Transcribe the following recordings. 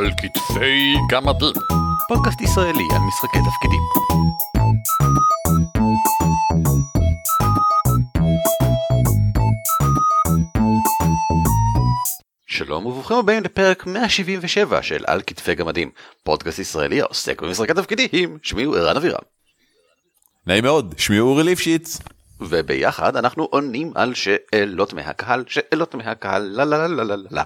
על כתפי גמדים. פודקאסט ישראלי על משחקי תפקידים. שלום וברוכים הבאים לפרק 177 של על כתפי גמדים, פודקאסט ישראלי העוסק במשחקי תפקידים, שמי הוא ערן אבירם. נעים מאוד, שמי אורי ליפשיץ. וביחד אנחנו עונים על שאלות מהקהל, שאלות מהקהל, לה לה לה לה לה לה.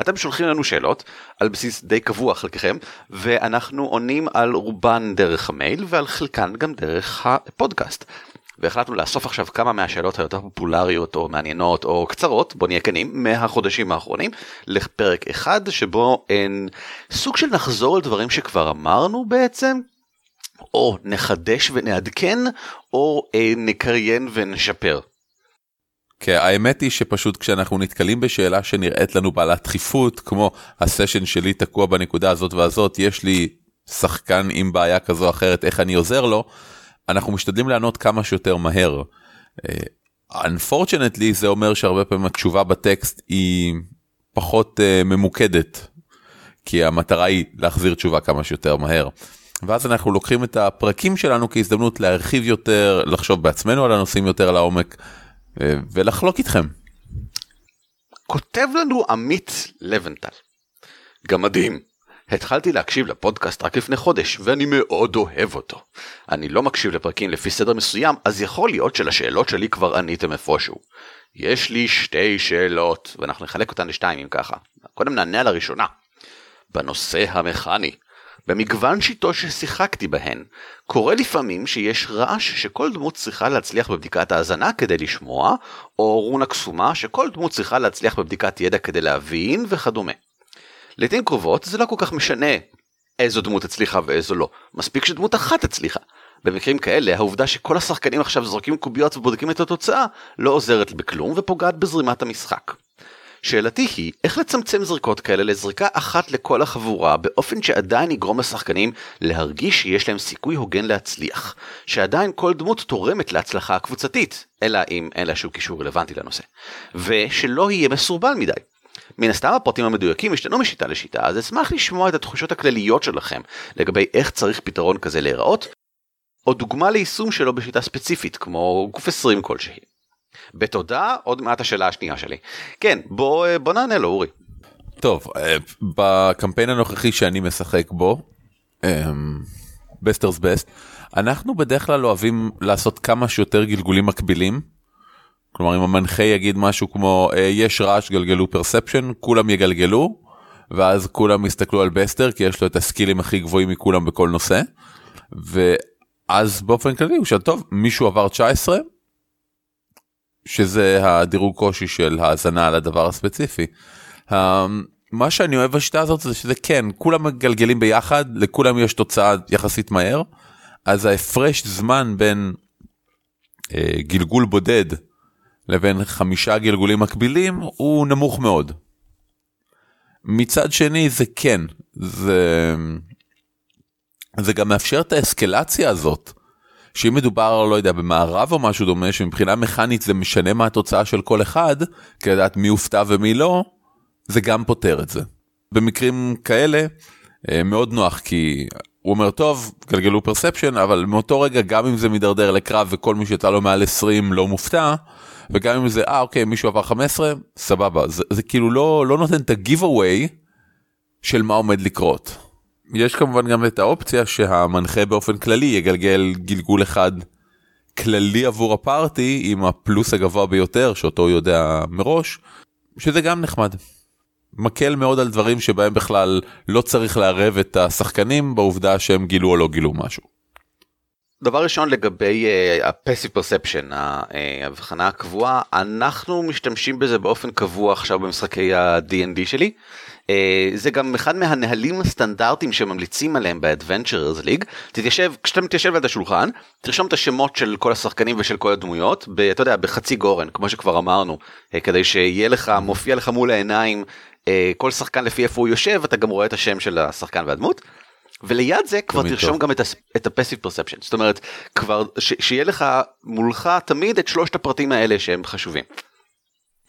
אתם שולחים לנו שאלות על בסיס די קבוע חלקכם, ואנחנו עונים על רובן דרך המייל ועל חלקן גם דרך הפודקאסט. והחלטנו לאסוף עכשיו כמה מהשאלות היותר פופולריות או מעניינות או קצרות, בוא נהיה כנים, מהחודשים האחרונים, לפרק אחד שבו אין סוג של נחזור על דברים שכבר אמרנו בעצם, או נחדש ונעדכן, או אה, נקריין ונשפר. כן, האמת היא שפשוט כשאנחנו נתקלים בשאלה שנראית לנו בעלת דחיפות, כמו הסשן שלי תקוע בנקודה הזאת והזאת, יש לי שחקן עם בעיה כזו או אחרת, איך אני עוזר לו, אנחנו משתדלים לענות כמה שיותר מהר. אה, unfortunately זה אומר שהרבה פעמים התשובה בטקסט היא פחות uh, ממוקדת, כי המטרה היא להחזיר תשובה כמה שיותר מהר. ואז אנחנו לוקחים את הפרקים שלנו כהזדמנות להרחיב יותר, לחשוב בעצמנו על הנושאים יותר לעומק אה, ולחלוק איתכם. כותב לנו עמית לבנטל. גמדים. התחלתי להקשיב לפודקאסט רק לפני חודש, ואני מאוד אוהב אותו. אני לא מקשיב לפרקים לפי סדר מסוים, אז יכול להיות שלשאלות שלי כבר עניתם איפשהו. יש לי שתי שאלות, ואנחנו נחלק אותן לשתיים אם ככה. קודם נענה על הראשונה. בנושא המכני, במגוון שיטות ששיחקתי בהן, קורה לפעמים שיש רעש שכל דמות צריכה להצליח בבדיקת האזנה כדי לשמוע, או רונה קסומה שכל דמות צריכה להצליח בבדיקת ידע כדי להבין וכדומה. לעיתים קרובות זה לא כל כך משנה איזו דמות הצליחה ואיזו לא, מספיק שדמות אחת הצליחה. במקרים כאלה העובדה שכל השחקנים עכשיו זורקים קוביות ובודקים את התוצאה לא עוזרת בכלום ופוגעת בזרימת המשחק. שאלתי היא, איך לצמצם זריקות כאלה לזריקה אחת לכל החבורה באופן שעדיין יגרום לשחקנים להרגיש שיש להם סיכוי הוגן להצליח, שעדיין כל דמות תורמת להצלחה הקבוצתית, אלא אם אין לה שום קישור רלוונטי לנושא, ושלא יהיה מסורבל מדי. מן הסתם הפרטים המדויקים השתנו משיטה לשיטה, אז אשמח לשמוע את התחושות הכלליות שלכם לגבי איך צריך פתרון כזה להיראות, או דוגמה ליישום שלו בשיטה ספציפית, כמו גוף 20 כלשהי. בתודה, עוד מעט השאלה השנייה שלי. כן, בוא, בוא נענה לו, אורי. טוב, אה, בקמפיין הנוכחי שאני משחק בו, בסטרס בסט, אנחנו בדרך כלל אוהבים לעשות כמה שיותר גלגולים מקבילים. כלומר אם המנחה יגיד משהו כמו אה, יש רעש גלגלו perception כולם יגלגלו ואז כולם יסתכלו על בסטר כי יש לו את הסקילים הכי גבוהים מכולם בכל נושא. ואז באופן כללי הוא שאל טוב מישהו עבר 19 שזה הדירוג קושי של האזנה על הדבר הספציפי. מה שאני אוהב בשיטה הזאת זה שזה כן כולם מגלגלים ביחד לכולם יש תוצאה יחסית מהר אז ההפרש זמן בין אה, גלגול בודד לבין חמישה גלגולים מקבילים הוא נמוך מאוד. מצד שני זה כן זה זה גם מאפשר את האסקלציה הזאת. שאם מדובר לא יודע במערב או משהו דומה שמבחינה מכנית זה משנה מה התוצאה של כל אחד כדי לדעת מי הופתע ומי לא זה גם פותר את זה. במקרים כאלה אה, מאוד נוח כי הוא אומר טוב גלגלו פרספשן אבל מאותו רגע גם אם זה מידרדר לקרב וכל מי שיצא לו מעל 20 לא מופתע וגם אם זה אה אוקיי מישהו עבר 15 סבבה זה, זה כאילו לא לא נותן את הגיב של מה עומד לקרות. יש כמובן גם את האופציה שהמנחה באופן כללי יגלגל גלגול אחד כללי עבור הפארטי עם הפלוס הגבוה ביותר שאותו יודע מראש שזה גם נחמד. מקל מאוד על דברים שבהם בכלל לא צריך לערב את השחקנים בעובדה שהם גילו או לא גילו משהו. דבר ראשון לגבי הפסיב uh, פרספשן, ההבחנה הקבועה, אנחנו משתמשים בזה באופן קבוע עכשיו במשחקי ה-D&D שלי. Uh, זה גם אחד מהנהלים הסטנדרטיים שממליצים עליהם ב-Adventurers League. תתיישב, כשאתה מתיישב על השולחן, תרשום את השמות של כל השחקנים ושל כל הדמויות, ב, אתה יודע, בחצי גורן, כמו שכבר אמרנו, uh, כדי שיהיה לך, מופיע לך מול העיניים uh, כל שחקן לפי איפה הוא יושב, אתה גם רואה את השם של השחקן והדמות. וליד זה כבר תרשום טוב. גם את הפסיב פרספשן זאת אומרת כבר ש, שיהיה לך מולך תמיד את שלושת הפרטים האלה שהם חשובים.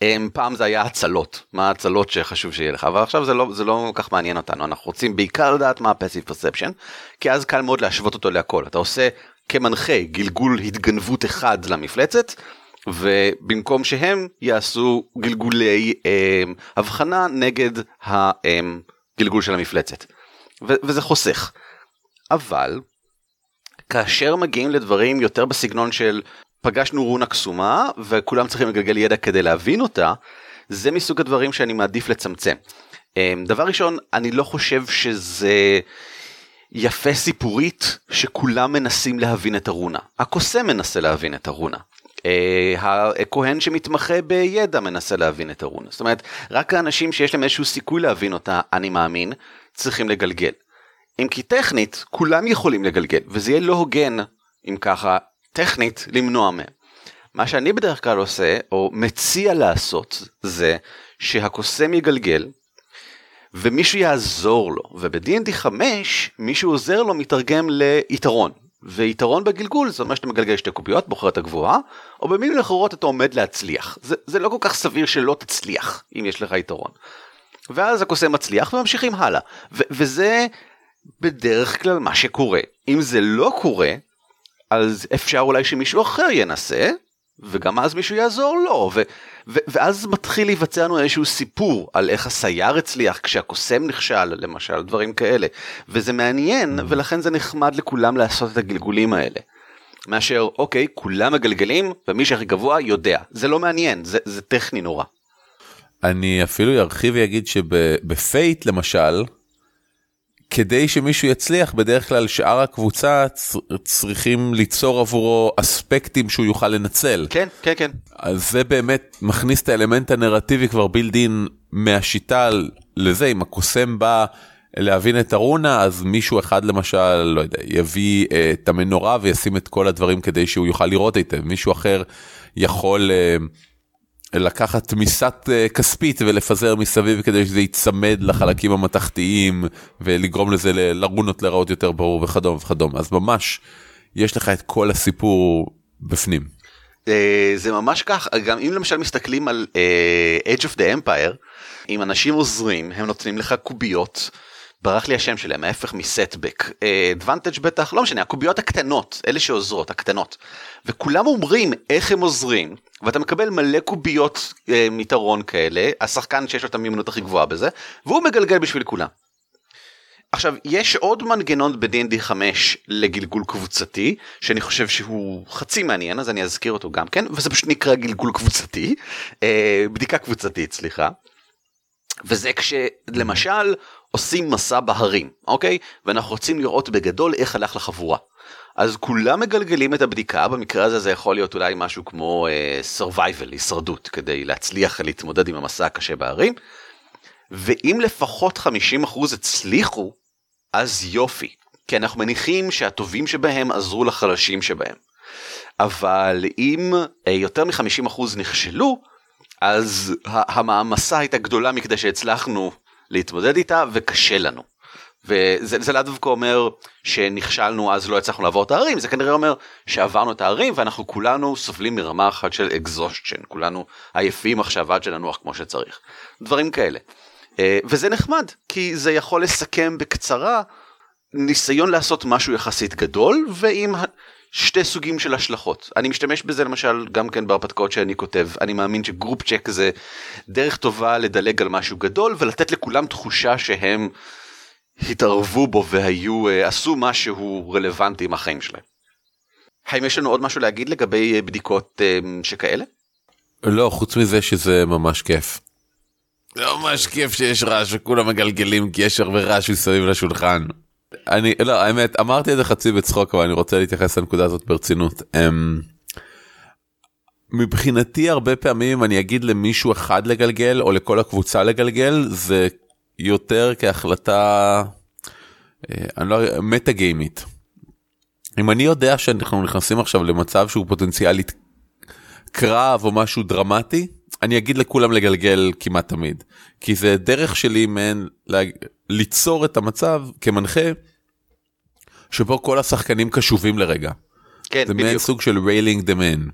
אמ, פעם זה היה הצלות, מה ההצלות שחשוב שיהיה לך, אבל עכשיו זה לא, זה לא כל כך מעניין אותנו, אנחנו רוצים בעיקר לדעת מה הפסיב פרספשן, כי אז קל מאוד להשוות אותו להכל, אתה עושה כמנחה גלגול התגנבות אחד למפלצת, ובמקום שהם יעשו גלגולי אה, הבחנה נגד הגלגול של המפלצת, ו- וזה חוסך. אבל כאשר מגיעים לדברים יותר בסגנון של פגשנו רונה קסומה וכולם צריכים לגלגל ידע כדי להבין אותה, זה מסוג הדברים שאני מעדיף לצמצם. אמ, דבר ראשון, אני לא חושב שזה יפה סיפורית שכולם מנסים להבין את הרונה. הקוסם מנסה להבין את הרונה. אה, הכהן שמתמחה בידע מנסה להבין את הרונה. זאת אומרת, רק האנשים שיש להם איזשהו סיכוי להבין אותה, אני מאמין, צריכים לגלגל. אם כי טכנית, כולם יכולים לגלגל, וזה יהיה לא הוגן, אם ככה, טכנית, למנוע מהם. מה שאני בדרך כלל עושה, או מציע לעשות, זה שהקוסם יגלגל, ומישהו יעזור לו, וב-D&D 5, מישהו עוזר לו מתרגם ליתרון. ויתרון בגלגול זה אומר שאתה מגלגל שתי קוביות, בוחר את הגבוהה, או במילים אחרות אתה עומד להצליח. זה, זה לא כל כך סביר שלא תצליח, אם יש לך יתרון. ואז הקוסם מצליח וממשיכים הלאה. ו- וזה בדרך כלל מה שקורה. אם זה לא קורה, אז אפשר אולי שמישהו אחר ינסה, וגם אז מישהו יעזור לו, ו- ו- ואז מתחיל להיווצר לנו איזשהו סיפור על איך הסייר הצליח כשהקוסם נכשל, למשל, דברים כאלה. וזה מעניין, ולכן זה נחמד לכולם לעשות את הגלגולים האלה. מאשר, אוקיי, כולם מגלגלים, ומי שהכי גבוה יודע. זה לא מעניין, זה, זה טכני נורא. אני אפילו ארחיב ויגיד שבפייט למשל, כדי שמישהו יצליח בדרך כלל שאר הקבוצה צריכים ליצור עבורו אספקטים שהוא יוכל לנצל. כן, כן, כן. אז זה באמת מכניס את האלמנט הנרטיבי כבר בילדין מהשיטה לזה, אם הקוסם בא להבין את הרונה, אז מישהו אחד למשל, לא יודע, יביא uh, את המנורה וישים את כל הדברים כדי שהוא יוכל לראות היטב, מישהו אחר יכול... Uh, לקחת תמיסת אה, כספית ולפזר מסביב כדי שזה ייצמד לחלקים המתכתיים ולגרום לזה לרונות להיראות יותר ברור וכדומה וכדומה אז ממש יש לך את כל הסיפור בפנים. אה, זה ממש כך גם אם למשל מסתכלים על uh, Age of the Empire אם אנשים עוזרים הם נותנים לך קוביות ברח לי השם שלהם, ההפך מסטבק. אדוונטג' אה, בטח, לא משנה, הקוביות הקטנות, אלה שעוזרות, הקטנות. וכולם אומרים איך הם עוזרים, ואתה מקבל מלא קוביות אה, מיתרון כאלה, השחקן שיש לו את המימונות הכי גבוהה בזה, והוא מגלגל בשביל כולם. עכשיו, יש עוד מנגנון ב-D&D 5 לגלגול קבוצתי, שאני חושב שהוא חצי מעניין, אז אני אזכיר אותו גם כן, וזה פשוט נקרא גלגול קבוצתי, אה, בדיקה קבוצתית, סליחה. וזה כשלמשל עושים מסע בהרים, אוקיי? ואנחנו רוצים לראות בגדול איך הלך לחבורה. אז כולם מגלגלים את הבדיקה, במקרה הזה זה יכול להיות אולי משהו כמו אה, survival, הישרדות, כדי להצליח להתמודד עם המסע הקשה בהרים. ואם לפחות 50% הצליחו, אז יופי. כי אנחנו מניחים שהטובים שבהם עזרו לחלשים שבהם. אבל אם אה, יותר מ-50% נכשלו, אז המעמסה הייתה גדולה מכדי שהצלחנו להתמודד איתה וקשה לנו. וזה לאו דווקא אומר שנכשלנו אז לא הצלחנו לעבור את הערים זה כנראה אומר שעברנו את הערים ואנחנו כולנו סובלים מרמה אחת של אקזושטשן כולנו עייפים עכשיו עד שננוח כמו שצריך דברים כאלה. אה, וזה נחמד כי זה יכול לסכם בקצרה ניסיון לעשות משהו יחסית גדול ועם שתי סוגים של השלכות. אני משתמש בזה למשל גם כן בהרפתקאות שאני כותב. אני מאמין שגרופ צ'ק זה דרך טובה לדלג על משהו גדול ולתת לכולם תחושה שהם התערבו בו והיו, אה, עשו משהו רלוונטי עם החיים שלהם. האם יש לנו עוד משהו להגיד לגבי בדיקות אה, שכאלה? לא, חוץ מזה שזה ממש כיף. זה ממש כיף שיש רעש וכולם מגלגלים כי יש הרבה רעש מסביב לשולחן. אני לא האמת אמרתי את זה חצי בצחוק אבל אני רוצה להתייחס לנקודה הזאת ברצינות. Um, מבחינתי הרבה פעמים אני אגיד למישהו אחד לגלגל או לכל הקבוצה לגלגל זה יותר כהחלטה אה, אני לא מטה גיימית. אם אני יודע שאנחנו נכנסים עכשיו למצב שהוא פוטנציאלית קרב או משהו דרמטי אני אגיד לכולם לגלגל כמעט תמיד כי זה דרך שלי מעין ליצור את המצב כמנחה שבו כל השחקנים קשובים לרגע. כן, זה מעין סוג של rallying the men.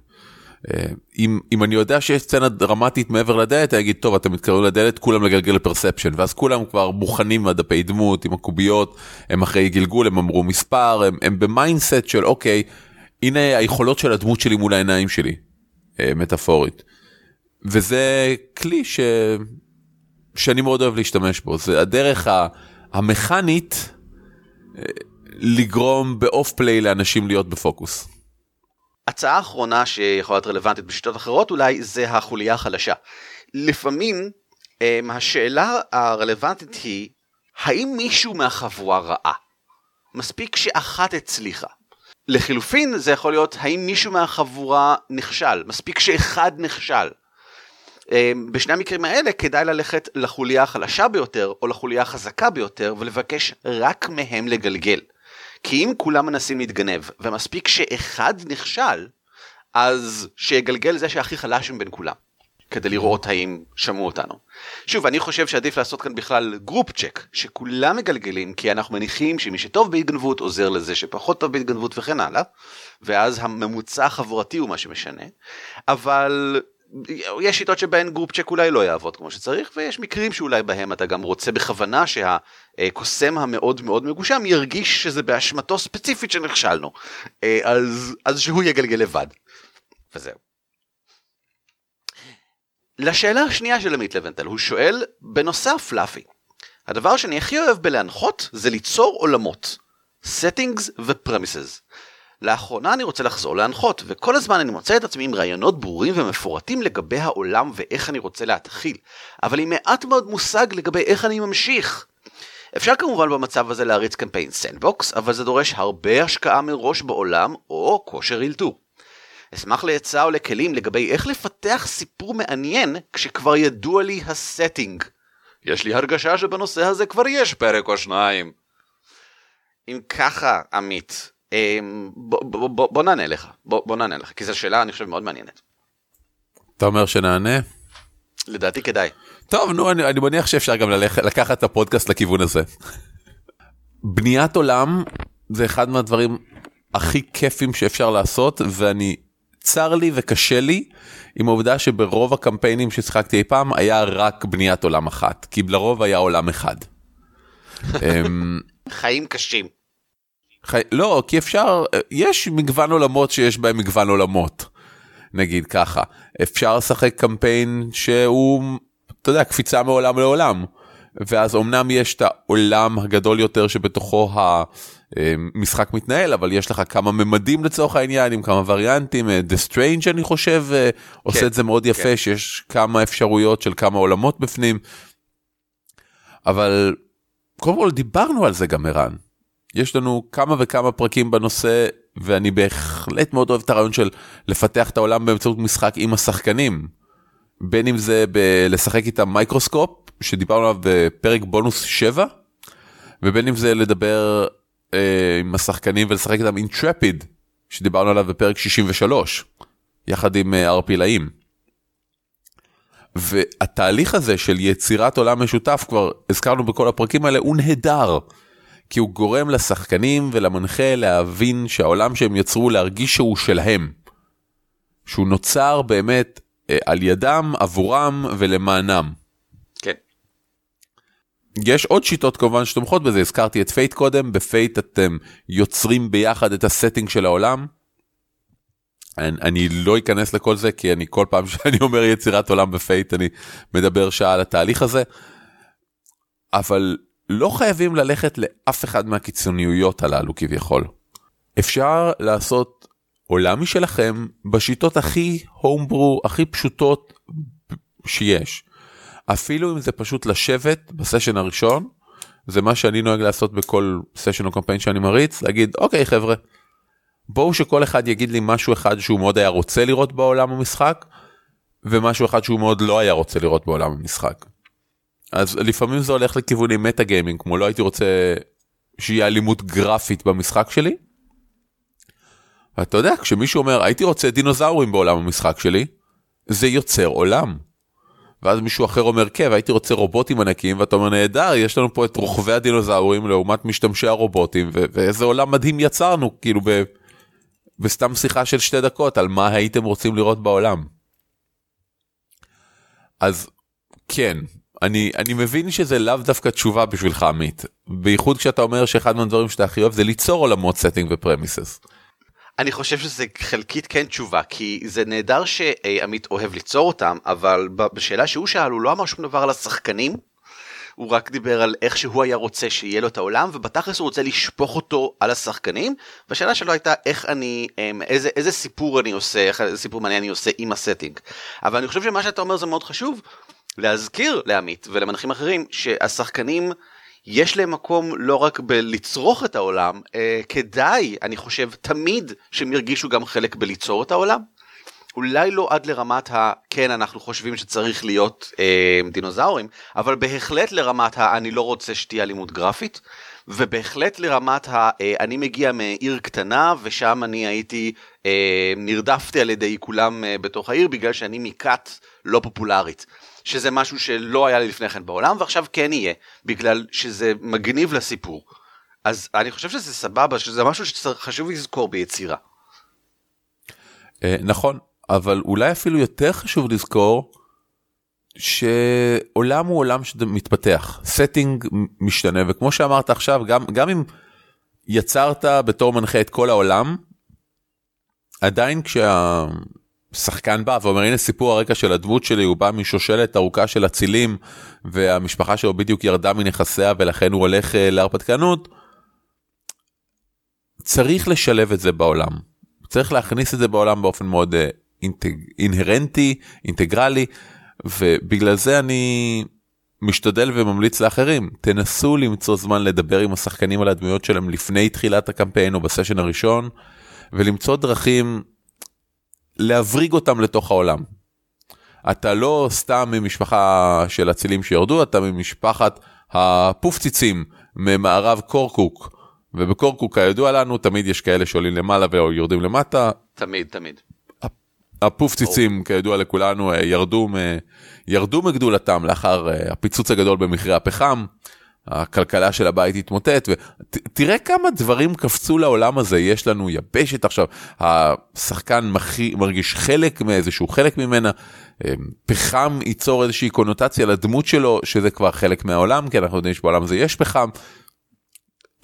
אם, אם אני יודע שיש סצנה דרמטית מעבר לדלת, אני אגיד, טוב, אתם מתקרבים לדלת, כולם לגלגל ל perception, ואז כולם כבר מוכנים מהדפי דמות, עם הקוביות, הם אחרי גלגול, הם אמרו מספר, הם, הם ב mindset של אוקיי, הנה היכולות של הדמות שלי מול העיניים שלי, אה, מטאפורית. וזה כלי ש... שאני מאוד אוהב להשתמש בו, זה הדרך המכנית אה, לגרום באוף פליי לאנשים להיות בפוקוס. הצעה אחרונה שיכולה להיות רלוונטית בשיטות אחרות אולי זה החוליה החלשה. לפעמים אמ, השאלה הרלוונטית היא האם מישהו מהחבורה ראה? מספיק שאחת הצליחה. לחילופין זה יכול להיות האם מישהו מהחבורה נכשל, מספיק שאחד נכשל. אמ, בשני המקרים האלה כדאי ללכת לחוליה החלשה ביותר או לחוליה החזקה ביותר ולבקש רק מהם לגלגל. כי אם כולם מנסים להתגנב ומספיק שאחד נכשל, אז שיגלגל זה שהכי חלש מבין כולם. כדי לראות האם שמעו אותנו. שוב, אני חושב שעדיף לעשות כאן בכלל group check, שכולם מגלגלים, כי אנחנו מניחים שמי שטוב בהתגנבות עוזר לזה שפחות טוב בהתגנבות וכן הלאה, ואז הממוצע החבורתי הוא מה שמשנה, אבל יש שיטות שבהן group check אולי לא יעבוד כמו שצריך ויש מקרים שאולי בהם אתה גם רוצה בכוונה שהקוסם המאוד מאוד מגושם ירגיש שזה באשמתו ספציפית שנכשלנו אה, אז אז שהוא יגלגל לבד. וזהו. לשאלה השנייה של עמית לבנטל הוא שואל בנושא הפלאפי. הדבר שאני הכי אוהב בלהנחות זה ליצור עולמות. settings ו-premises. לאחרונה אני רוצה לחזור להנחות, וכל הזמן אני מוצא את עצמי עם רעיונות ברורים ומפורטים לגבי העולם ואיך אני רוצה להתחיל, אבל עם מעט מאוד מושג לגבי איך אני ממשיך. אפשר כמובן במצב הזה להריץ קמפיין sandbox, אבל זה דורש הרבה השקעה מראש בעולם או כושר אילתור. אשמח לעצה או לכלים לגבי איך לפתח סיפור מעניין כשכבר ידוע לי ה setting. יש לי הרגשה שבנושא הזה כבר יש פרק או שניים. אם ככה, עמית, בוא, בוא, בוא, בוא נענה לך, בוא, בוא נענה לך, כי זו שאלה אני חושב מאוד מעניינת. אתה אומר שנענה? לדעתי כדאי. טוב, נו, אני, אני מניח שאפשר גם ללכ, לקחת את הפודקאסט לכיוון הזה. בניית עולם זה אחד מהדברים הכי כיפים שאפשר לעשות, ואני, צר לי וקשה לי עם העובדה שברוב הקמפיינים ששיחקתי אי פעם היה רק בניית עולם אחת, כי לרוב היה עולם אחד. אמ, חיים קשים. חי... לא, כי אפשר, יש מגוון עולמות שיש בהם מגוון עולמות. נגיד ככה, אפשר לשחק קמפיין שהוא, אתה יודע, קפיצה מעולם לעולם. ואז אמנם יש את העולם הגדול יותר שבתוכו המשחק מתנהל, אבל יש לך כמה ממדים לצורך העניין עם כמה וריאנטים. The Strange אני חושב כן, עושה את זה מאוד יפה, כן. שיש כמה אפשרויות של כמה עולמות בפנים. אבל קודם כל דיברנו על זה גם ערן. יש לנו כמה וכמה פרקים בנושא ואני בהחלט מאוד אוהב את הרעיון של לפתח את העולם באמצעות משחק עם השחקנים. בין אם זה ב- לשחק איתם מייקרוסקופ שדיברנו עליו בפרק בונוס 7 ובין אם זה לדבר אה, עם השחקנים ולשחק איתם אינטרפיד שדיברנו עליו בפרק 63 יחד עם אה, ערפילאים. והתהליך הזה של יצירת עולם משותף כבר הזכרנו בכל הפרקים האלה הוא נהדר. כי הוא גורם לשחקנים ולמנחה להבין שהעולם שהם יצרו להרגיש שהוא שלהם. שהוא נוצר באמת אה, על ידם, עבורם ולמענם. כן. יש עוד שיטות כמובן שתומכות בזה, הזכרתי את פייט קודם, בפייט אתם יוצרים ביחד את ה setting של העולם. אני, אני לא אכנס לכל זה כי אני כל פעם שאני אומר יצירת עולם בפייט אני מדבר שעה על התהליך הזה. אבל לא חייבים ללכת לאף אחד מהקיצוניויות הללו כביכול. אפשר לעשות עולם משלכם בשיטות הכי הומברו, הכי פשוטות שיש. אפילו אם זה פשוט לשבת בסשן הראשון, זה מה שאני נוהג לעשות בכל סשן או קמפיין שאני מריץ, להגיד אוקיי חבר'ה, בואו שכל אחד יגיד לי משהו אחד שהוא מאוד היה רוצה לראות בעולם המשחק, ומשהו אחד שהוא מאוד לא היה רוצה לראות בעולם המשחק. אז לפעמים זה הולך לכיוונים מטה גיימינג כמו לא הייתי רוצה שיהיה אלימות גרפית במשחק שלי. אתה יודע כשמישהו אומר הייתי רוצה דינוזאורים בעולם המשחק שלי זה יוצר עולם. ואז מישהו אחר אומר כן הייתי רוצה רובוטים ענקיים ואתה אומר נהדר יש לנו פה את רוכבי הדינוזאורים לעומת משתמשי הרובוטים ו- ואיזה עולם מדהים יצרנו כאילו ב- וסתם שיחה של שתי דקות על מה הייתם רוצים לראות בעולם. אז כן, אני, אני מבין שזה לאו דווקא תשובה בשבילך עמית, בייחוד כשאתה אומר שאחד מהדברים שאתה הכי אוהב זה ליצור עולמות setting ופרמיסס. אני חושב שזה חלקית כן תשובה כי זה נהדר שעמית אוהב ליצור אותם אבל בשאלה שהוא שאל הוא לא אמר שום דבר על השחקנים. הוא רק דיבר על איך שהוא היה רוצה שיהיה לו את העולם ובתכלס הוא רוצה לשפוך אותו על השחקנים והשאלה שלו הייתה איך אני אמ, איזה איזה סיפור אני עושה איזה סיפור מעניין אני עושה עם הסטינג אבל אני חושב שמה שאתה אומר זה מאוד חשוב להזכיר לעמית ולמנחים אחרים שהשחקנים יש להם מקום לא רק בלצרוך את העולם, אה, כדאי, אני חושב, תמיד שהם ירגישו גם חלק בליצור את העולם. אולי לא עד לרמת ה... כן, אנחנו חושבים שצריך להיות אה, דינוזאורים, אבל בהחלט לרמת ה... אני לא רוצה שתהיה אלימות גרפית, ובהחלט לרמת ה... אה, אני מגיע מעיר קטנה, ושם אני הייתי, אה, נרדפתי על ידי כולם אה, בתוך העיר, בגלל שאני מכת לא פופולרית. שזה משהו שלא היה לי לפני כן בעולם ועכשיו כן יהיה בגלל שזה מגניב לסיפור. אז אני חושב שזה סבבה שזה משהו שחשוב לזכור ביצירה. אה, נכון אבל אולי אפילו יותר חשוב לזכור שעולם הוא עולם שמתפתח setting משתנה וכמו שאמרת עכשיו גם גם אם יצרת בתור מנחה את כל העולם עדיין כשה... שחקן בא ואומר הנה סיפור הרקע של הדמות שלי הוא בא משושלת ארוכה של אצילים והמשפחה שלו בדיוק ירדה מנכסיה ולכן הוא הולך אה, להרפתקנות. צריך לשלב את זה בעולם צריך להכניס את זה בעולם באופן מאוד אה, אינטג... אינהרנטי אינטגרלי ובגלל זה אני משתדל וממליץ לאחרים תנסו למצוא זמן לדבר עם השחקנים על הדמויות שלהם לפני תחילת הקמפיין או בסשן הראשון ולמצוא דרכים להבריג אותם לתוך העולם. אתה לא סתם ממשפחה של אצילים שירדו, אתה ממשפחת הפופציצים ממערב קורקוק. ובקורקוק כידוע לנו תמיד יש כאלה שעולים למעלה ויורדים למטה. תמיד תמיד. הפופציצים כידוע לכולנו ירדו, ירדו מגדולתם לאחר אה, הפיצוץ הגדול במחירי הפחם. הכלכלה של הבית התמוטט ותראה כמה דברים קפצו לעולם הזה יש לנו יבשת עכשיו השחקן מחי, מרגיש חלק מאיזשהו חלק ממנה אמ, פחם ייצור איזושהי קונוטציה לדמות שלו שזה כבר חלק מהעולם כי אנחנו יודעים שבעולם הזה יש פחם.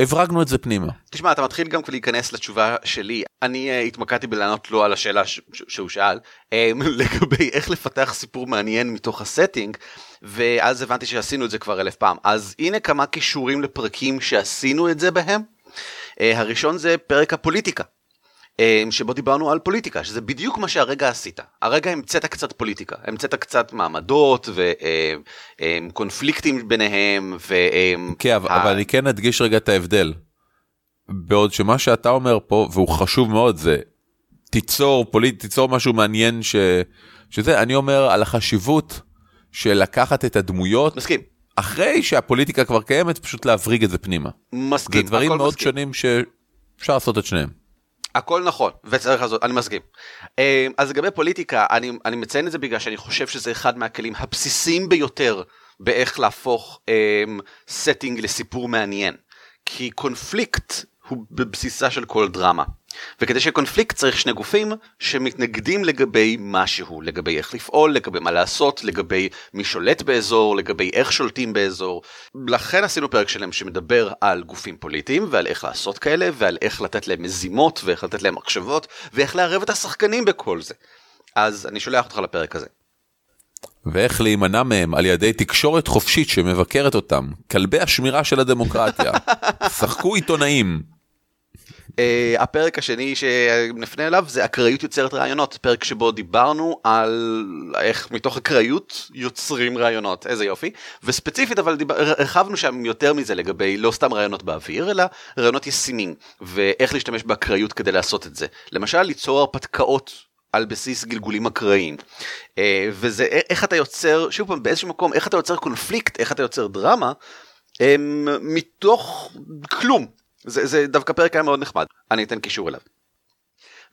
הברגנו את זה פנימה. תשמע אתה מתחיל גם להיכנס לתשובה שלי אני uh, התמקדתי בלענות לו על השאלה ש- ש- שהוא שאל um, לגבי איך לפתח סיפור מעניין מתוך הסטינג ואז הבנתי שעשינו את זה כבר אלף פעם. אז הנה כמה כישורים לפרקים שעשינו את זה בהם. Uh, הראשון זה פרק הפוליטיקה. Uh, שבו דיברנו על פוליטיקה, שזה בדיוק מה שהרגע עשית. הרגע המצאת קצת פוליטיקה, המצאת קצת מעמדות וקונפליקטים uh, ביניהם. ו, כן, אבל, ה... אבל אני כן אדגיש רגע את ההבדל. בעוד שמה שאתה אומר פה, והוא חשוב מאוד, זה תיצור פוליט, תיצור משהו מעניין ש... שזה, אני אומר על החשיבות של לקחת את הדמויות. מסכים. אחרי שהפוליטיקה כבר קיימת, פשוט להבריג את זה פנימה. מסכים, זה דברים מאוד מסכים. שונים שאפשר לעשות את שניהם. הכל נכון וצריך לעשות אני מסכים. אה, אז לגבי פוליטיקה אני, אני מציין את זה בגלל שאני חושב שזה אחד מהכלים הבסיסיים ביותר באיך להפוך setting לסיפור מעניין. כי קונפליקט הוא בבסיסה של כל דרמה. וכדי שקונפליקט צריך שני גופים שמתנגדים לגבי משהו, לגבי איך לפעול, לגבי מה לעשות, לגבי מי שולט באזור, לגבי איך שולטים באזור. לכן עשינו פרק שלם שמדבר על גופים פוליטיים ועל איך לעשות כאלה ועל איך לתת להם מזימות ואיך לתת להם מחשבות ואיך לערב את השחקנים בכל זה. אז אני שולח אותך לפרק הזה. ואיך להימנע מהם על ידי תקשורת חופשית שמבקרת אותם, כלבי השמירה של הדמוקרטיה, שחקו עיתונאים. Uh, הפרק השני שנפנה אליו זה אקראיות יוצרת רעיונות, פרק שבו דיברנו על איך מתוך אקראיות יוצרים רעיונות, איזה יופי, וספציפית אבל דיבר, הרחבנו שם יותר מזה לגבי לא סתם רעיונות באוויר, אלא רעיונות ישימים, ואיך להשתמש באקראיות כדי לעשות את זה. למשל ליצור הרפתקאות על בסיס גלגולים אקראיים. Uh, וזה איך אתה יוצר, שוב פעם באיזשהו מקום, איך אתה יוצר קונפליקט, איך אתה יוצר דרמה, um, מתוך כלום. זה, זה דווקא פרק היה מאוד נחמד, אני אתן קישור אליו.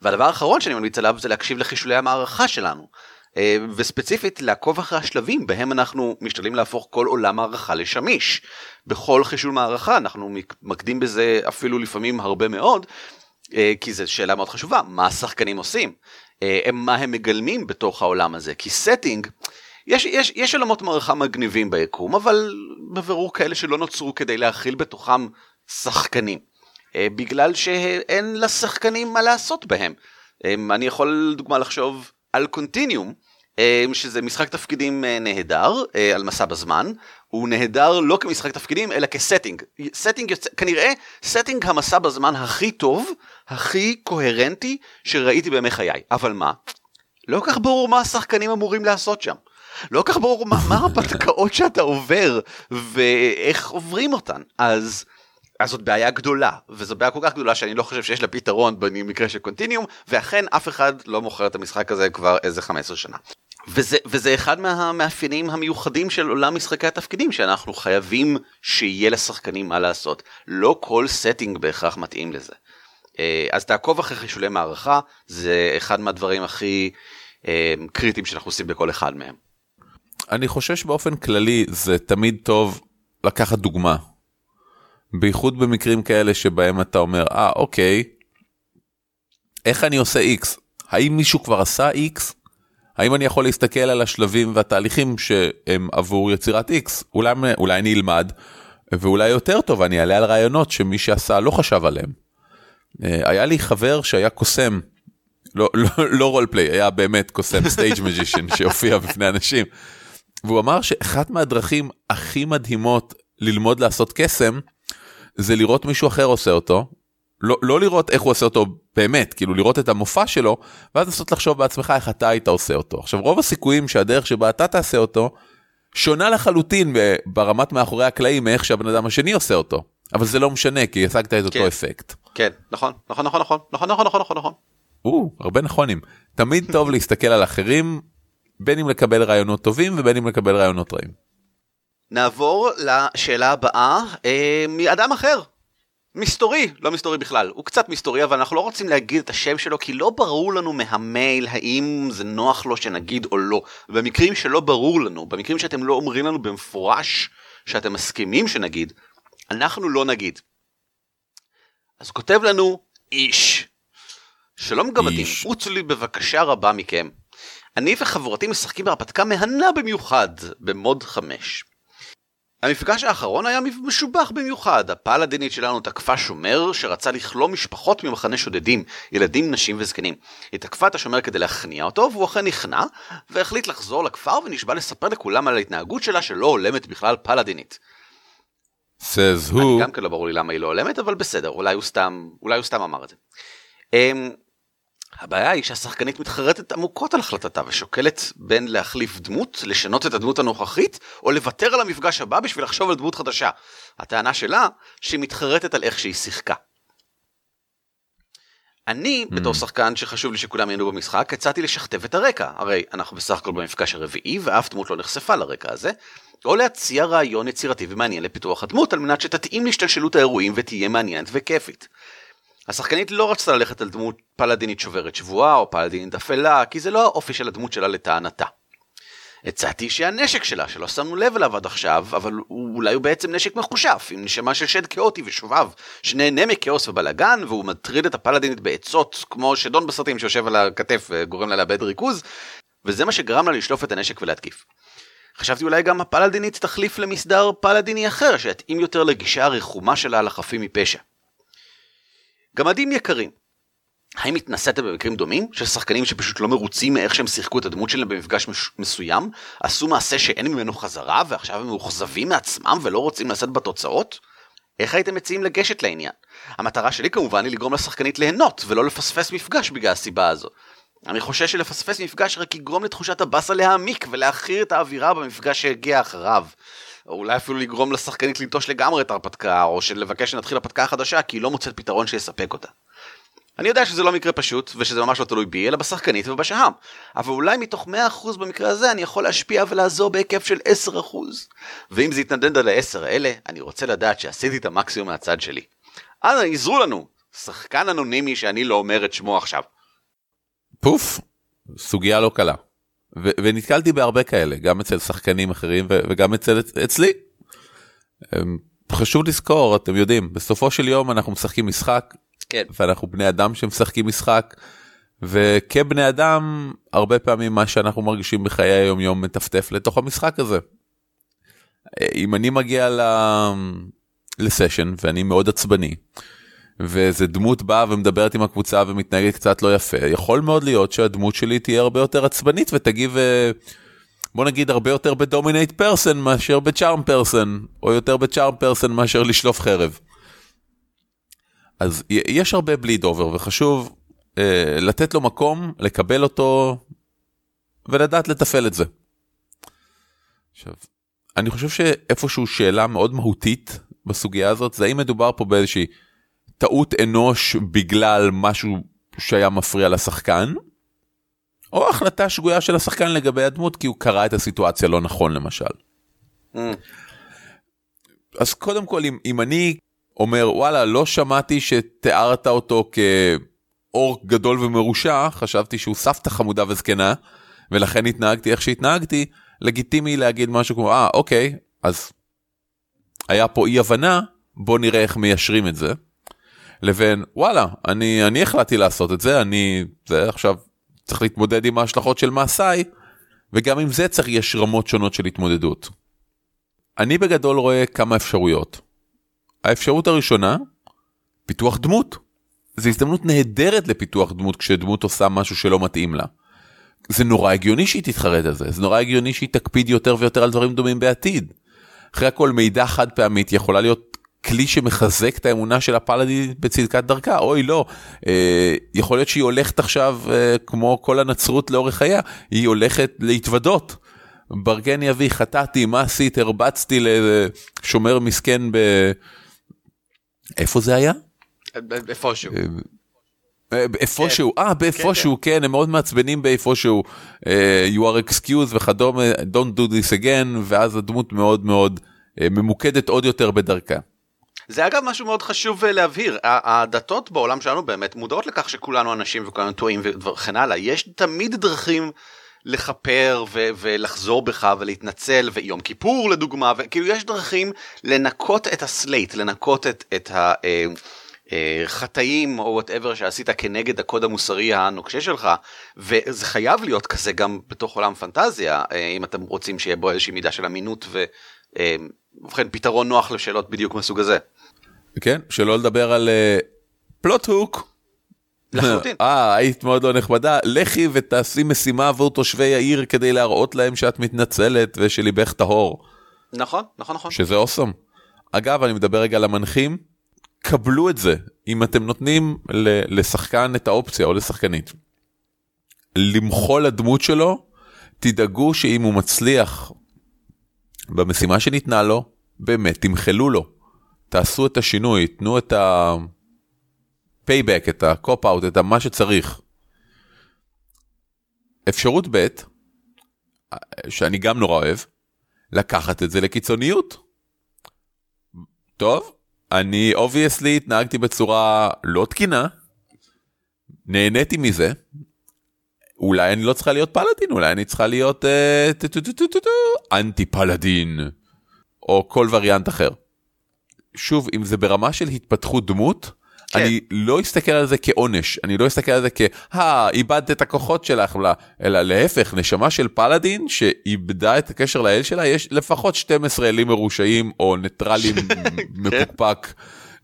והדבר האחרון שאני ממליץ עליו זה להקשיב לחישולי המערכה שלנו. אה, וספציפית לעקוב אחרי השלבים בהם אנחנו משתדלים להפוך כל עולם מערכה לשמיש. בכל חישול מערכה אנחנו מתמקדים בזה אפילו לפעמים הרבה מאוד, אה, כי זו שאלה מאוד חשובה, מה השחקנים עושים? אה, מה הם מגלמים בתוך העולם הזה? כי setting, יש, יש, יש עולמות מערכה מגניבים ביקום, אבל בבירור כאלה שלא נוצרו כדי להכיל בתוכם שחקנים. אה, בגלל שאין לשחקנים מה לעשות בהם. אני יכול לדוגמה לחשוב על קונטיניום, שזה משחק תפקידים נהדר על מסע בזמן, הוא נהדר לא כמשחק תפקידים אלא כ setting. setting יוצא, כנראה setting המסע בזמן הכי טוב, הכי קוהרנטי שראיתי בימי חיי. אבל מה? לא כל כך ברור מה השחקנים אמורים לעשות שם. לא כל כך ברור מה, מה הפתקאות שאתה עובר ואיך עוברים אותן. אז, אז זאת בעיה גדולה, וזו בעיה כל כך גדולה שאני לא חושב שיש לה פתרון במקרה של קונטיניום, ואכן אף אחד לא מוכר את המשחק הזה כבר איזה 15 שנה. וזה, וזה אחד מהמאפיינים המיוחדים של עולם משחקי התפקידים, שאנחנו חייבים שיהיה לשחקנים מה לעשות. לא כל setting בהכרח מתאים לזה. אה, אז תעקוב אחרי חישולי מערכה, זה אחד מהדברים הכי אה, קריטיים שאנחנו עושים בכל אחד מהם. אני חושש באופן כללי זה תמיד טוב לקחת דוגמה. בייחוד במקרים כאלה שבהם אתה אומר, אה, ah, אוקיי, איך אני עושה X? האם מישהו כבר עשה X? האם אני יכול להסתכל על השלבים והתהליכים שהם עבור יצירת X? אולי, אולי אני אלמד, ואולי יותר טוב, אני אעלה על רעיונות שמי שעשה לא חשב עליהם. אה, היה לי חבר שהיה קוסם, לא, לא, לא רולפליי, היה באמת קוסם סטייג' מג'ישן שהופיע בפני אנשים. והוא אמר שאחת מהדרכים הכי מדהימות ללמוד לעשות קסם, זה לראות מישהו אחר עושה אותו, לא, לא לראות איך הוא עושה אותו באמת, כאילו לראות את המופע שלו, ואז לנסות לחשוב בעצמך איך אתה היית עושה אותו. עכשיו רוב הסיכויים שהדרך שבה אתה תעשה אותו, שונה לחלוטין ברמת מאחורי הקלעים מאיך שהבן אדם השני עושה אותו. אבל זה לא משנה כי השגת את אותו כן. אפקט. כן, נכון, נכון, נכון, נכון, נכון, נכון, נכון, נכון, נכון. או, הרבה נכונים. תמיד טוב להסתכל על אחרים, בין אם לקבל רעיונות טובים ובין אם לקבל רעיונות רעים. נעבור לשאלה הבאה אה, מאדם אחר, מסתורי, לא מסתורי בכלל, הוא קצת מסתורי אבל אנחנו לא רוצים להגיד את השם שלו כי לא ברור לנו מהמייל האם זה נוח לו שנגיד או לא. במקרים שלא ברור לנו, במקרים שאתם לא אומרים לנו במפורש שאתם מסכימים שנגיד, אנחנו לא נגיד. אז כותב לנו איש. שלום גמדים, עוצו לי בבקשה רבה מכם. אני וחברתי משחקים בהרפתקה מהנה במיוחד במוד 5. המפגש האחרון היה משובח במיוחד, הפלאדינית שלנו תקפה שומר שרצה לכלוא משפחות ממחנה שודדים, ילדים, נשים וזקנים. היא תקפה את השומר כדי להכניע אותו, והוא אכן נכנע, והחליט לחזור לכפר ונשבע לספר לכולם על ההתנהגות שלה שלא הולמת בכלל פלאדינית. says who. אני גם כן לא ברור לי למה היא לא הולמת, אבל בסדר, אולי הוא סתם, אולי הוא סתם אמר את זה. אמ, הבעיה היא שהשחקנית מתחרטת עמוקות על החלטתה ושוקלת בין להחליף דמות, לשנות את הדמות הנוכחית, או לוותר על המפגש הבא בשביל לחשוב על דמות חדשה. הטענה שלה, שהיא מתחרטת על איך שהיא שיחקה. אני, mm. בתור שחקן שחשוב לי שכולם ייהנו במשחק, הצעתי לשכתב את הרקע. הרי אנחנו בסך הכל במפגש הרביעי, ואף דמות לא נחשפה לרקע הזה. או להציע רעיון יצירתי ומעניין לפיתוח הדמות, על מנת שתתאים להשתלשלות האירועים ותהיה מעניינת וכיפית. השחקנית לא רצתה ללכת על דמות פלאדינית שוברת שבועה או פלאדינית אפלה, כי זה לא האופי של הדמות שלה לטענתה. הצעתי שהנשק שלה, שלא שמנו לב אליו עד עכשיו, אבל אולי הוא בעצם נשק מחושף, עם נשמה של שד כאוטי ושובב, שנהנה מכאוס ובלאגן, והוא מטריד את הפלאדינית בעצות, כמו שדון בסרטים שיושב על הכתף וגורם לה לאבד ריכוז, וזה מה שגרם לה לשלוף את הנשק ולהתקיף. חשבתי אולי גם הפלאדינית תחליף למסדר פלאדיני אחר, שיתאים יותר לגישה הרחומה שלה לחפים מפשע. גמדים יקרים. האם התנסיתם במקרים דומים של שחקנים שפשוט לא מרוצים מאיך שהם שיחקו את הדמות שלהם במפגש מש... מסוים, עשו מעשה שאין ממנו חזרה ועכשיו הם מאוכזבים מעצמם ולא רוצים לשאת בתוצאות? איך הייתם מציעים לגשת לעניין? המטרה שלי כמובן היא לגרום לשחקנית ליהנות ולא לפספס מפגש בגלל הסיבה הזו. אני חושש שלפספס מפגש רק יגרום לתחושת הבאסה להעמיק ולהכיר את האווירה במפגש שהגיע אחריו. או אולי אפילו לגרום לשחקנית לנטוש לגמרי את ההרפתקה, או לבקש שנתחיל הרפתקה חדשה כי היא לא מוצאת פתרון שיספק אותה. אני יודע שזה לא מקרה פשוט, ושזה ממש לא תלוי בי, אלא בשחקנית ובשהם. אבל אולי מתוך 100% במקרה הזה אני יכול להשפיע ולעזור בהיקף של 10%. ואם זה יתנדנד על ה-10 האלה, אני רוצה לדעת שעשיתי את המקסימום מהצד שלי. אנא, עזרו לנו! שחקן אנונימי שאני לא אומר את שמו עכשיו. פוף, סוגיה לא קלה. ונתקלתי בהרבה כאלה, גם אצל שחקנים אחרים וגם אצל, אצלי. אמ, חשוב לזכור, אתם יודעים, בסופו של יום אנחנו משחקים משחק, כן. ואנחנו בני אדם שמשחקים משחק, וכבני אדם, הרבה פעמים מה שאנחנו מרגישים בחיי היום יום מטפטף לתוך המשחק הזה. אם אני מגיע ל... לסשן ואני מאוד עצבני, ואיזה דמות באה ומדברת עם הקבוצה ומתנהגת קצת לא יפה, יכול מאוד להיות שהדמות שלי תהיה הרבה יותר עצבנית ותגיב, אה, בוא נגיד הרבה יותר בדומינט פרסון מאשר בצ'ארם פרסון, או יותר בצ'ארם פרסון מאשר לשלוף חרב. אז יש הרבה בליד אובר וחשוב אה, לתת לו מקום, לקבל אותו ולדעת לתפעל את זה. עכשיו, אני חושב שאיפשהו שאלה מאוד מהותית בסוגיה הזאת זה האם מדובר פה באיזושהי טעות אנוש בגלל משהו שהיה מפריע לשחקן, או החלטה שגויה של השחקן לגבי הדמות כי הוא קרא את הסיטואציה לא נכון למשל. Mm. אז קודם כל אם, אם אני אומר וואלה לא שמעתי שתיארת אותו כאור גדול ומרושע חשבתי שהוא סבתא חמודה וזקנה ולכן התנהגתי איך שהתנהגתי לגיטימי להגיד משהו כמו אה אוקיי אז היה פה אי הבנה בוא נראה איך מיישרים את זה. לבין וואלה אני אני החלטתי לעשות את זה אני זה עכשיו צריך להתמודד עם ההשלכות של מעשיי וגם עם זה צריך יש רמות שונות של התמודדות. אני בגדול רואה כמה אפשרויות. האפשרות הראשונה, פיתוח דמות. זו הזדמנות נהדרת לפיתוח דמות כשדמות עושה משהו שלא מתאים לה. זה נורא הגיוני שהיא תתחרט על זה, זה נורא הגיוני שהיא תקפיד יותר ויותר על דברים דומים בעתיד. אחרי הכל מידע חד פעמית יכולה להיות כלי שמחזק את האמונה של הפלאדין בצדקת דרכה, אוי לא, אה, יכול להיות שהיא הולכת עכשיו אה, כמו כל הנצרות לאורך חייה, היא הולכת להתוודות. ברגני אבי חטאתי, מה עשית, הרבצתי לשומר מסכן ב... איפה זה היה? איפשהו. אה, איפשהו, אה, באיפשהו, כן, הם מאוד מעצבנים באיפשהו, you are excused וכדומה, don't do this again, ואז הדמות מאוד מאוד ממוקדת עוד יותר בדרכה. זה אגב משהו מאוד חשוב להבהיר, הדתות בעולם שלנו באמת מודעות לכך שכולנו אנשים וכולנו טועים וכן הלאה, יש תמיד דרכים לכפר ו- ולחזור בך ולהתנצל ויום כיפור לדוגמה וכאילו יש דרכים לנקות את ה slate לנקות את, את החטאים או whatever שעשית כנגד הקוד המוסרי הנוקשה שלך וזה חייב להיות כזה גם בתוך עולם פנטזיה אם אתם רוצים שיהיה בו איזושהי מידה של אמינות ובכן פתרון נוח לשאלות בדיוק מהסוג הזה. כן שלא לדבר על פלוט הוק. לחלוטין. אה, היית מאוד לא נחמדה, לכי ותעשי משימה עבור תושבי העיר כדי להראות להם שאת מתנצלת ושליבך טהור. נכון, נכון, נכון. שזה אוסום. אגב, אני מדבר רגע על המנחים, קבלו את זה, אם אתם נותנים לשחקן את האופציה או לשחקנית. למחול לדמות שלו, תדאגו שאם הוא מצליח במשימה שניתנה לו, באמת תמחלו לו. תעשו את השינוי, תנו את ה... payback, את ה cop-out, את מה שצריך. אפשרות ב', שאני גם נורא אוהב, לקחת את זה לקיצוניות. טוב, אני obviously התנהגתי בצורה לא תקינה, נהניתי מזה, אולי אני לא צריכה להיות פלאדין, אולי אני צריכה להיות אנטי פלאדין, או כל וריאנט אחר. שוב, אם זה ברמה של התפתחות דמות, כן. אני לא אסתכל על זה כעונש, אני לא אסתכל על זה כ... אה, איבדת את הכוחות שלך, אלא להפך, נשמה של פלאדין שאיבדה את הקשר לאל שלה, יש לפחות 12 אלים מרושעים או ניטרלים כן.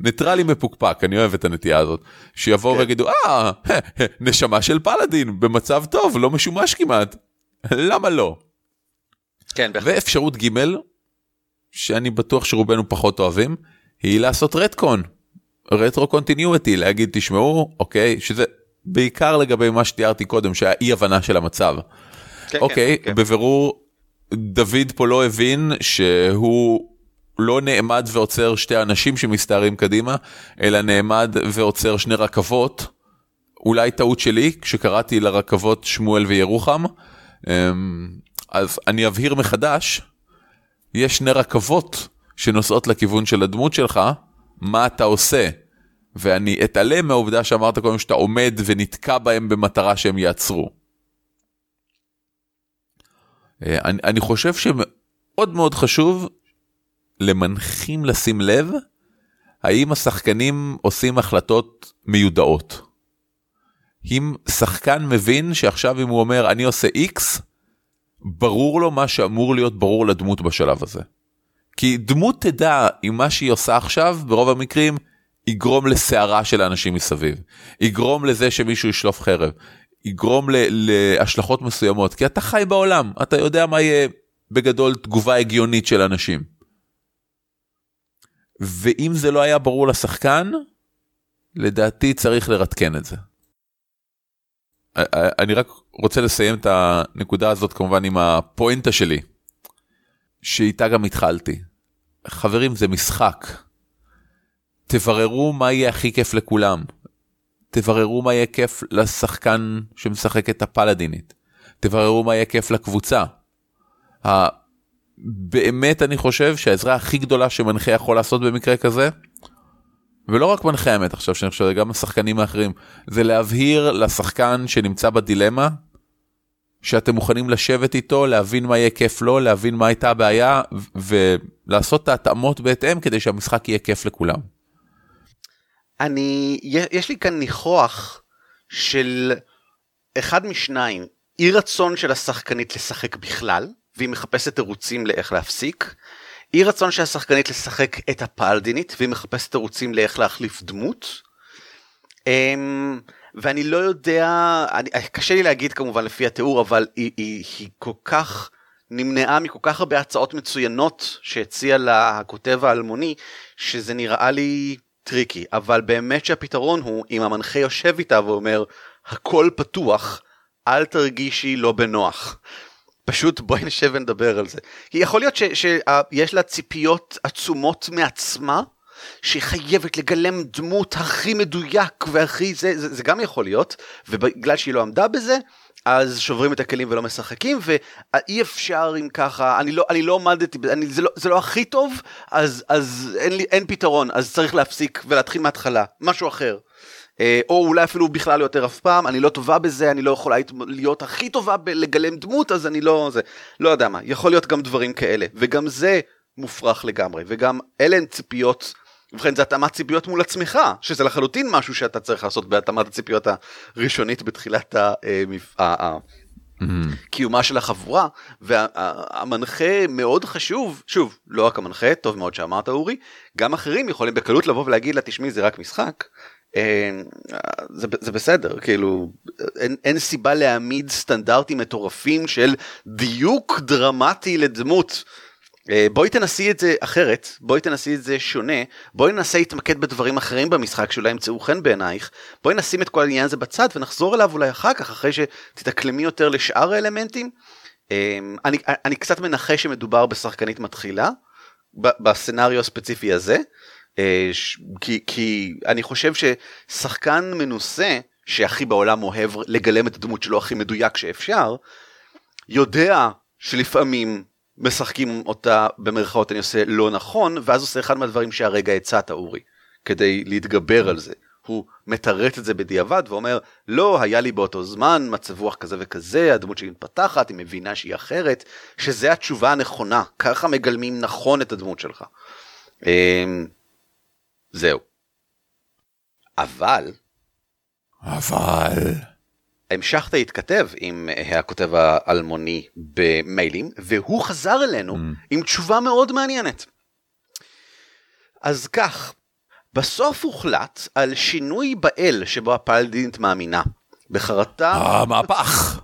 ניטרלי מפוקפק, אני אוהב את הנטייה הזאת, שיבואו כן. ויגידו, אה, נשמה של פלאדין, במצב טוב, לא משומש כמעט, למה לא? כן, בהחלט. ואפשרות ג' שאני בטוח שרובנו פחות אוהבים, היא לעשות רטקון. רטרו קונטיניוטי להגיד תשמעו אוקיי שזה בעיקר לגבי מה שתיארתי קודם שהיה אי הבנה של המצב. כן, אוקיי כן, כן. בבירור דוד פה לא הבין שהוא לא נעמד ועוצר שתי אנשים שמסתערים קדימה אלא נעמד ועוצר שני רכבות. אולי טעות שלי כשקראתי לרכבות שמואל וירוחם אמ, אז אני אבהיר מחדש יש שני רכבות שנוסעות לכיוון של הדמות שלך מה אתה עושה. ואני אתעלם מהעובדה שאמרת קודם שאתה עומד ונתקע בהם במטרה שהם יעצרו. אה, אני, אני חושב שמאוד מאוד חשוב למנחים לשים לב האם השחקנים עושים החלטות מיודעות? אם שחקן מבין שעכשיו אם הוא אומר אני עושה X, ברור לו מה שאמור להיות ברור לדמות בשלב הזה. כי דמות תדע אם מה שהיא עושה עכשיו, ברוב המקרים, יגרום לסערה של האנשים מסביב. יגרום לזה שמישהו ישלוף חרב. יגרום ל- להשלכות מסוימות. כי אתה חי בעולם, אתה יודע מה יהיה בגדול תגובה הגיונית של אנשים. ואם זה לא היה ברור לשחקן, לדעתי צריך לרתקן את זה. אני רק רוצה לסיים את הנקודה הזאת כמובן עם הפואנטה שלי, שאיתה גם התחלתי. חברים, זה משחק. תבררו מה יהיה הכי כיף לכולם. תבררו מה יהיה כיף לשחקן שמשחק את הפלדינית. תבררו מה יהיה כיף לקבוצה. באמת אני חושב שהעזרה הכי גדולה שמנחה יכול לעשות במקרה כזה, ולא רק מנחה האמת עכשיו שאני חושב, גם השחקנים האחרים, זה להבהיר לשחקן שנמצא בדילמה, שאתם מוכנים לשבת איתו, להבין מה יהיה כיף לו, להבין מה הייתה הבעיה, ולעשות את ההתאמות בהתאם כדי שהמשחק יהיה כיף לכולם. אני, יש לי כאן ניחוח של אחד משניים, אי רצון של השחקנית לשחק בכלל, והיא מחפשת תירוצים לאיך להפסיק. אי רצון של השחקנית לשחק את הפלדינית, והיא מחפשת תירוצים לאיך להחליף דמות. אמ, ואני לא יודע, אני, קשה לי להגיד כמובן לפי התיאור, אבל היא, היא, היא כל כך נמנעה מכל כך הרבה הצעות מצוינות שהציע לה הכותב האלמוני, שזה נראה לי טריקי. אבל באמת שהפתרון הוא, אם המנחה יושב איתה ואומר, הכל פתוח, אל תרגישי לא בנוח. פשוט בואי נשב ונדבר על זה. כי יכול להיות שיש לה ציפיות עצומות מעצמה, שהיא חייבת לגלם דמות הכי מדויק והכי זה, זה, זה גם יכול להיות, ובגלל שהיא לא עמדה בזה, אז שוברים את הכלים ולא משחקים, ואי אפשר אם ככה, אני לא, אני לא עמדתי, אני, זה, לא, זה לא הכי טוב, אז, אז אין, לי, אין פתרון, אז צריך להפסיק ולהתחיל מההתחלה, משהו אחר. אה, או אולי אפילו בכלל לא יותר אף פעם, אני לא טובה בזה, אני לא יכולה להיות הכי טובה בלגלם דמות, אז אני לא, זה, לא יודע מה, יכול להיות גם דברים כאלה, וגם זה מופרך לגמרי, וגם אלה הן ציפיות, ובכן זה התאמת ציפיות מול עצמך, שזה לחלוטין משהו שאתה צריך לעשות בהתאמת הציפיות הראשונית בתחילת ה... קיומה של החבורה. והמנחה מאוד חשוב שוב לא רק המנחה טוב מאוד שאמרת אורי גם אחרים יכולים בקלות לבוא ולהגיד לה תשמעי זה רק משחק זה, זה בסדר כאילו אין, אין סיבה להעמיד סטנדרטים מטורפים של דיוק דרמטי לדמות. אה, בואי תנסי את זה אחרת, בואי תנסי את זה שונה, בואי ננסה להתמקד בדברים אחרים במשחק שאולי ימצאו חן בעינייך, בואי נשים את כל העניין הזה בצד ונחזור אליו אולי אחר כך, אחרי שתתאקלמי יותר לשאר האלמנטים. אה, אני, אני קצת מנחש שמדובר בשחקנית מתחילה, בסצנריו הספציפי הזה. אה, כי, כי אני חושב ששחקן מנוסה שהכי בעולם אוהב לגלם את הדמות שלו הכי מדויק שאפשר, יודע שלפעמים משחקים אותה במרכאות אני עושה לא נכון ואז עושה אחד מהדברים שהרגע הצעת אורי כדי להתגבר על זה. הוא מתרץ את זה בדיעבד ואומר לא היה לי באותו זמן מצב רוח כזה וכזה הדמות שלי מתפתחת היא מבינה שהיא אחרת שזה התשובה הנכונה ככה מגלמים נכון את הדמות שלך. זהו. אבל... אבל... המשכת להתכתב עם אה, הכותב האלמוני במיילים, והוא חזר אלינו mm. עם תשובה מאוד מעניינת. אז כך, בסוף הוחלט על שינוי באל שבו הפלדינית מאמינה. בחרטה... המהפך!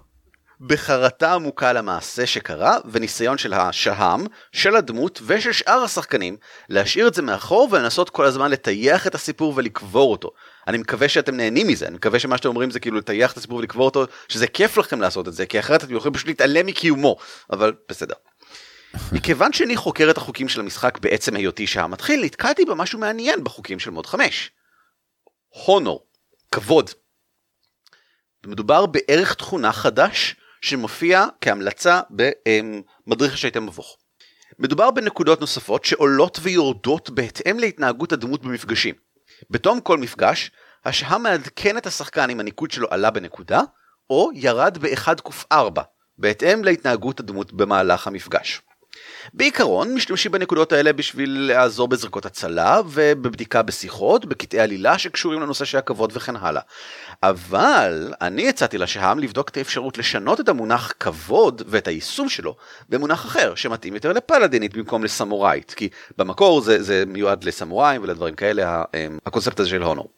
בחרטה עמוקה למעשה שקרה וניסיון של השהם, של הדמות ושל שאר השחקנים להשאיר את זה מאחור ולנסות כל הזמן לטייח את הסיפור ולקבור אותו. אני מקווה שאתם נהנים מזה, אני מקווה שמה שאתם אומרים זה כאילו לטייח את הסיפור ולקבור אותו, שזה כיף לכם לעשות את זה, כי אחרת אתם יכולים פשוט להתעלם מקיומו, אבל בסדר. מכיוון שאני חוקר את החוקים של המשחק בעצם היותי שעה מתחיל, נתקלתי במשהו מעניין בחוקים של מוד 5. הונור, כבוד. מדובר בערך תכונה חדש שמופיע כהמלצה במדריך השייטי מבוך. מדובר בנקודות נוספות שעולות ויורדות בהתאם להתנהגות הדמות במפגשים. בתום כל מפגש, השעה מעדכן את השחקן אם הניקוד שלו עלה בנקודה, או ירד ב-1 ק4, בהתאם להתנהגות הדמות במהלך המפגש. בעיקרון משתמשים בנקודות האלה בשביל לעזור בזריקות הצלה ובבדיקה בשיחות, בקטעי עלילה שקשורים לנושא של הכבוד וכן הלאה. אבל אני הצעתי לשהם לבדוק את האפשרות לשנות את המונח כבוד ואת היישום שלו במונח אחר שמתאים יותר לפלדינית במקום לסמוראית כי במקור זה, זה מיועד לסמוראים ולדברים כאלה אמ, הקונספט הזה של הונור.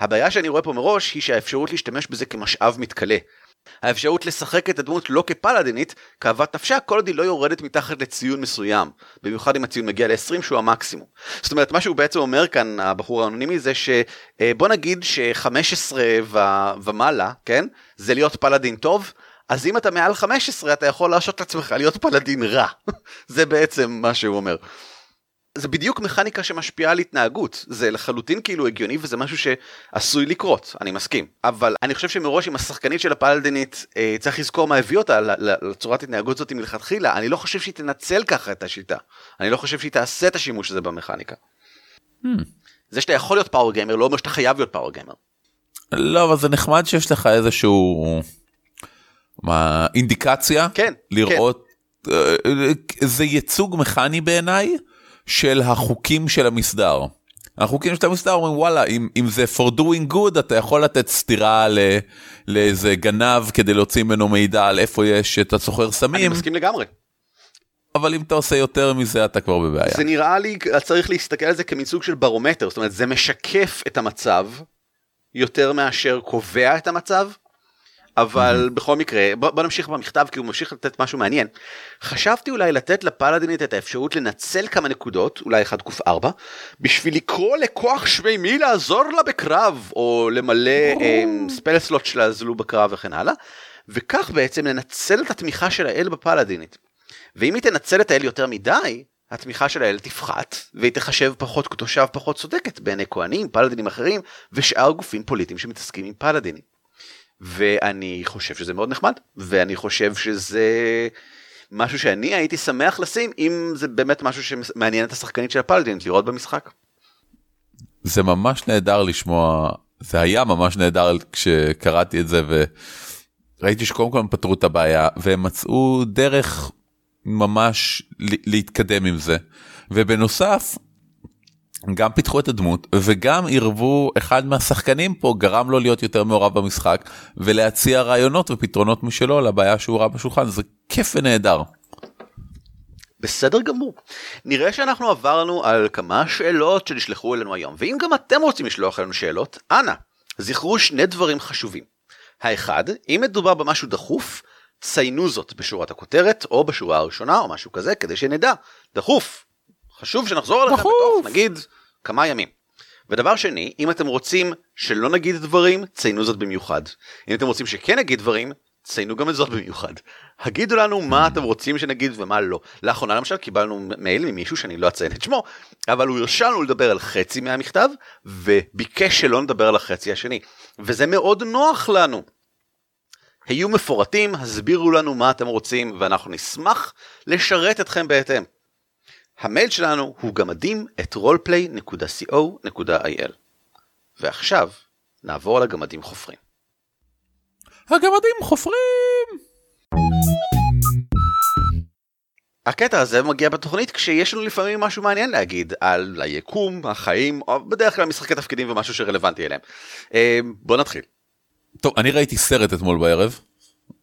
הבעיה שאני רואה פה מראש היא שהאפשרות להשתמש בזה כמשאב מתכלה. האפשרות לשחק את הדמות לא כפלדינית, כאוות נפשה, כל עוד היא לא יורדת מתחת לציון מסוים. במיוחד אם הציון מגיע ל-20 שהוא המקסימום. זאת אומרת, מה שהוא בעצם אומר כאן, הבחור האנונימי, זה שבוא נגיד ש-15 ו- ומעלה, כן? זה להיות פלדין טוב. אז אם אתה מעל 15 אתה יכול להרשות לעצמך להיות פלדין רע. זה בעצם מה שהוא אומר. זה בדיוק מכניקה שמשפיעה על התנהגות, זה לחלוטין כאילו הגיוני וזה משהו שעשוי לקרות, אני מסכים. אבל אני חושב שמראש עם השחקנית של הפלדנית אה, צריך לזכור מה הביא אותה לצורת התנהגות הזאת מלכתחילה, אני לא חושב שהיא תנצל ככה את השיטה, אני לא חושב שהיא תעשה את השימוש הזה במכניקה. Hmm. זה שאתה יכול להיות פאוור גיימר לא אומר שאתה חייב להיות פאוור גיימר. לא אבל זה נחמד שיש לך איזשהו מה אינדיקציה כן לראות כן. זה ייצוג מכני בעיניי. של החוקים של המסדר. החוקים של המסדר אומרים וואלה אם, אם זה for doing good אתה יכול לתת סטירה ל, לאיזה גנב כדי להוציא ממנו מידע על איפה יש את הסוחר סמים. אני מסכים לגמרי. אבל אם אתה עושה יותר מזה אתה כבר בבעיה. זה נראה לי צריך להסתכל על זה כמין סוג של ברומטר זאת אומרת זה משקף את המצב יותר מאשר קובע את המצב. אבל בכל מקרה בוא, בוא נמשיך במכתב כי הוא ממשיך לתת משהו מעניין. חשבתי אולי לתת לפלדינית את האפשרות לנצל כמה נקודות אולי 1ק4 בשביל לקרוא לכוח שמימי לעזור לה בקרב או למלא ספל סלוט שלה זלו בקרב וכן הלאה וכך בעצם לנצל את התמיכה של האל בפלדינית. ואם היא תנצל את האל יותר מדי התמיכה של האל תפחת והיא תחשב פחות קדושה ופחות צודקת בעיני כהנים פלדינים אחרים ושאר גופים פוליטיים שמתעסקים עם פלדינים. ואני חושב שזה מאוד נחמד ואני חושב שזה משהו שאני הייתי שמח לשים אם זה באמת משהו שמעניין את השחקנית של הפלדינט לראות במשחק. זה ממש נהדר לשמוע זה היה ממש נהדר כשקראתי את זה וראיתי שקודם כל הם פתרו את הבעיה והם מצאו דרך ממש להתקדם עם זה ובנוסף גם פיתחו את הדמות וגם עירבו אחד מהשחקנים פה גרם לו להיות יותר מעורב במשחק ולהציע רעיונות ופתרונות משלו לבעיה שהוא ראה בשולחן זה כיף ונהדר. בסדר גמור. נראה שאנחנו עברנו על כמה שאלות שנשלחו אלינו היום ואם גם אתם רוצים לשלוח אלינו שאלות אנא זכרו שני דברים חשובים. האחד אם מדובר במשהו דחוף ציינו זאת בשורת הכותרת או בשורה הראשונה או משהו כזה כדי שנדע דחוף חשוב שנחזור אליכם בתוך נגיד כמה ימים. ודבר שני, אם אתם רוצים שלא נגיד דברים, ציינו זאת במיוחד. אם אתם רוצים שכן נגיד דברים, ציינו גם את זאת במיוחד. הגידו לנו מה אתם רוצים שנגיד ומה לא. לאחרונה למשל קיבלנו מייל ממישהו שאני לא אציין את שמו, אבל הוא הרשה לנו לדבר על חצי מהמכתב, וביקש שלא נדבר על החצי השני. וזה מאוד נוח לנו. היו מפורטים, הסבירו לנו מה אתם רוצים, ואנחנו נשמח לשרת אתכם בהתאם. המייל שלנו הוא גמדים את roleplay.co.il ועכשיו נעבור לגמדים חופרים. הגמדים חופרים! הקטע הזה מגיע בתוכנית כשיש לנו לפעמים משהו מעניין להגיד על היקום, החיים, או בדרך כלל משחקי תפקידים ומשהו שרלוונטי אליהם. אה, בוא נתחיל. טוב, אני ראיתי סרט אתמול בערב.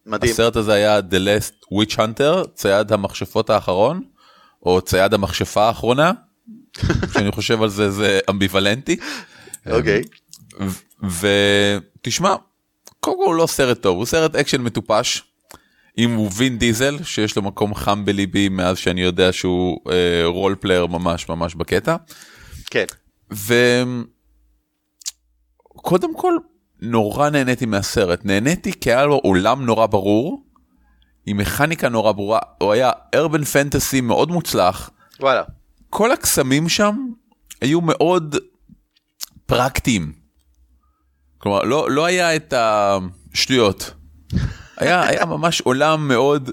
מדהים. הסרט הזה היה The Last Witch Hunter, צייד המכשפות האחרון. או צייד המכשפה האחרונה, כשאני חושב על זה זה אמביוולנטי. אוקיי. ותשמע, קודם כל הוא לא סרט טוב, הוא סרט אקשן מטופש. עם ווין דיזל שיש לו מקום חם בליבי מאז שאני יודע שהוא אה, role player ממש ממש בקטע. כן. וקודם כל נורא נהניתי מהסרט נהניתי כי היה לו עולם נורא ברור עם מכניקה נורא ברורה, הוא היה urban fantasy מאוד מוצלח. וואלה. כל הקסמים שם היו מאוד פרקטיים. כלומר, לא, לא היה את השטויות. היה, היה ממש עולם מאוד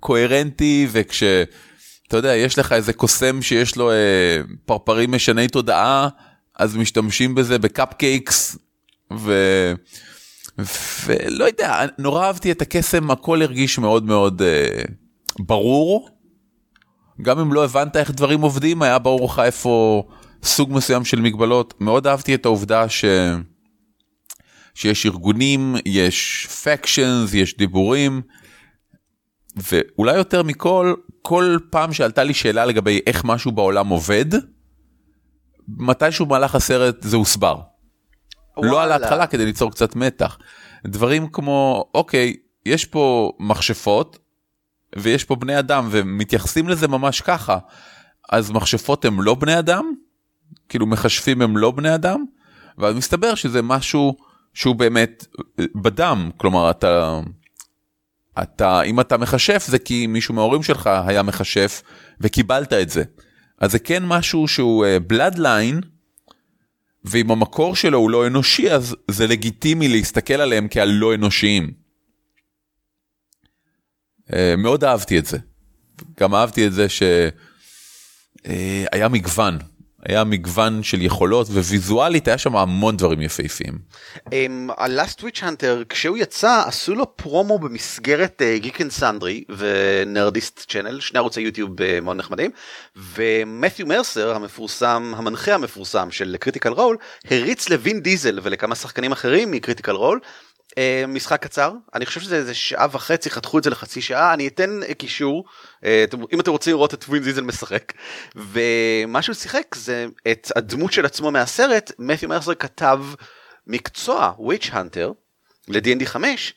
קוהרנטי, וכש... אתה יודע, יש לך איזה קוסם שיש לו אה, פרפרים משני תודעה, אז משתמשים בזה בקפקייקס, ו... ולא יודע, נורא אהבתי את הקסם, הכל הרגיש מאוד מאוד אה, ברור. גם אם לא הבנת איך דברים עובדים, היה ברור לך איפה סוג מסוים של מגבלות. מאוד אהבתי את העובדה ש... שיש ארגונים, יש פקשנס, יש דיבורים, ואולי יותר מכל, כל פעם שעלתה לי שאלה לגבי איך משהו בעולם עובד, מתישהו במהלך הסרט זה הוסבר. וואלה. לא על ההתחלה כדי ליצור קצת מתח. דברים כמו, אוקיי, יש פה מכשפות ויש פה בני אדם ומתייחסים לזה ממש ככה, אז מכשפות הם לא בני אדם? כאילו מכשפים הם לא בני אדם? ואז מסתבר שזה משהו שהוא באמת בדם, כלומר אתה, אתה, אם אתה מכשף זה כי מישהו מההורים שלך היה מכשף וקיבלת את זה. אז זה כן משהו שהוא בלאדליין, uh, ואם המקור שלו הוא לא אנושי אז זה לגיטימי להסתכל עליהם כעל לא אנושיים. אה, מאוד אהבתי את זה. גם אהבתי את זה שהיה אה, מגוון היה מגוון של יכולות וויזואלית היה שם המון דברים יפהפיים. ה Last Witch Hunter כשהוא יצא עשו לו פרומו במסגרת Geek and Sundry ו Nerdist Channel שני ערוצי יוטיוב אה, מאוד נחמדים ומת'יו מרסר המפורסם המנחה המפורסם של Critical Role הריץ לווין דיזל ולכמה שחקנים אחרים מ Critical Role משחק קצר. אני חושב שזה איזה שעה וחצי חתכו את זה לחצי שעה. אני אתן קישור. אה, אם אתם רוצים לראות את ווין זיזל משחק. ומה שהוא שיחק זה את הדמות של עצמו מהסרט מת'יו מרסר כתב מקצוע וויץ' הנטר ל-D&D 5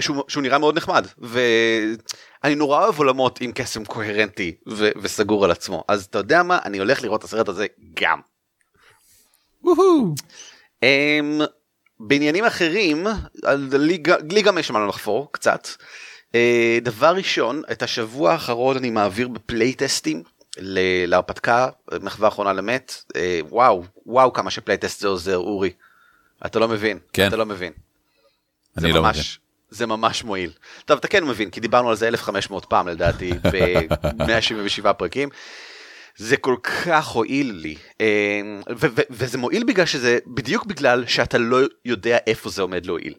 שהוא, שהוא נראה מאוד נחמד. ואני נורא אוהב עולמות עם קסם קוהרנטי ו- וסגור על עצמו. אז אתה יודע מה? אני הולך לראות את הסרט הזה גם. אמ, בעניינים אחרים, לי, גם יש מה לחפור קצת. אה, דבר ראשון, את השבוע האחרון אני מעביר ב playtestים להרפתקה, מחווה אחרונה למת. אה, וואו, וואו כמה ש playtest זה עוזר, אורי. אתה לא מבין, כן. אתה לא מבין. אני לא ממש, מבין. זה ממש מועיל. טוב, אתה כן מבין, כי דיברנו על זה 1500 פעם לדעתי ב-177 פרקים. זה כל כך הועיל לי אה, וזה מועיל בגלל שזה בדיוק בגלל שאתה לא יודע איפה זה עומד להועיל.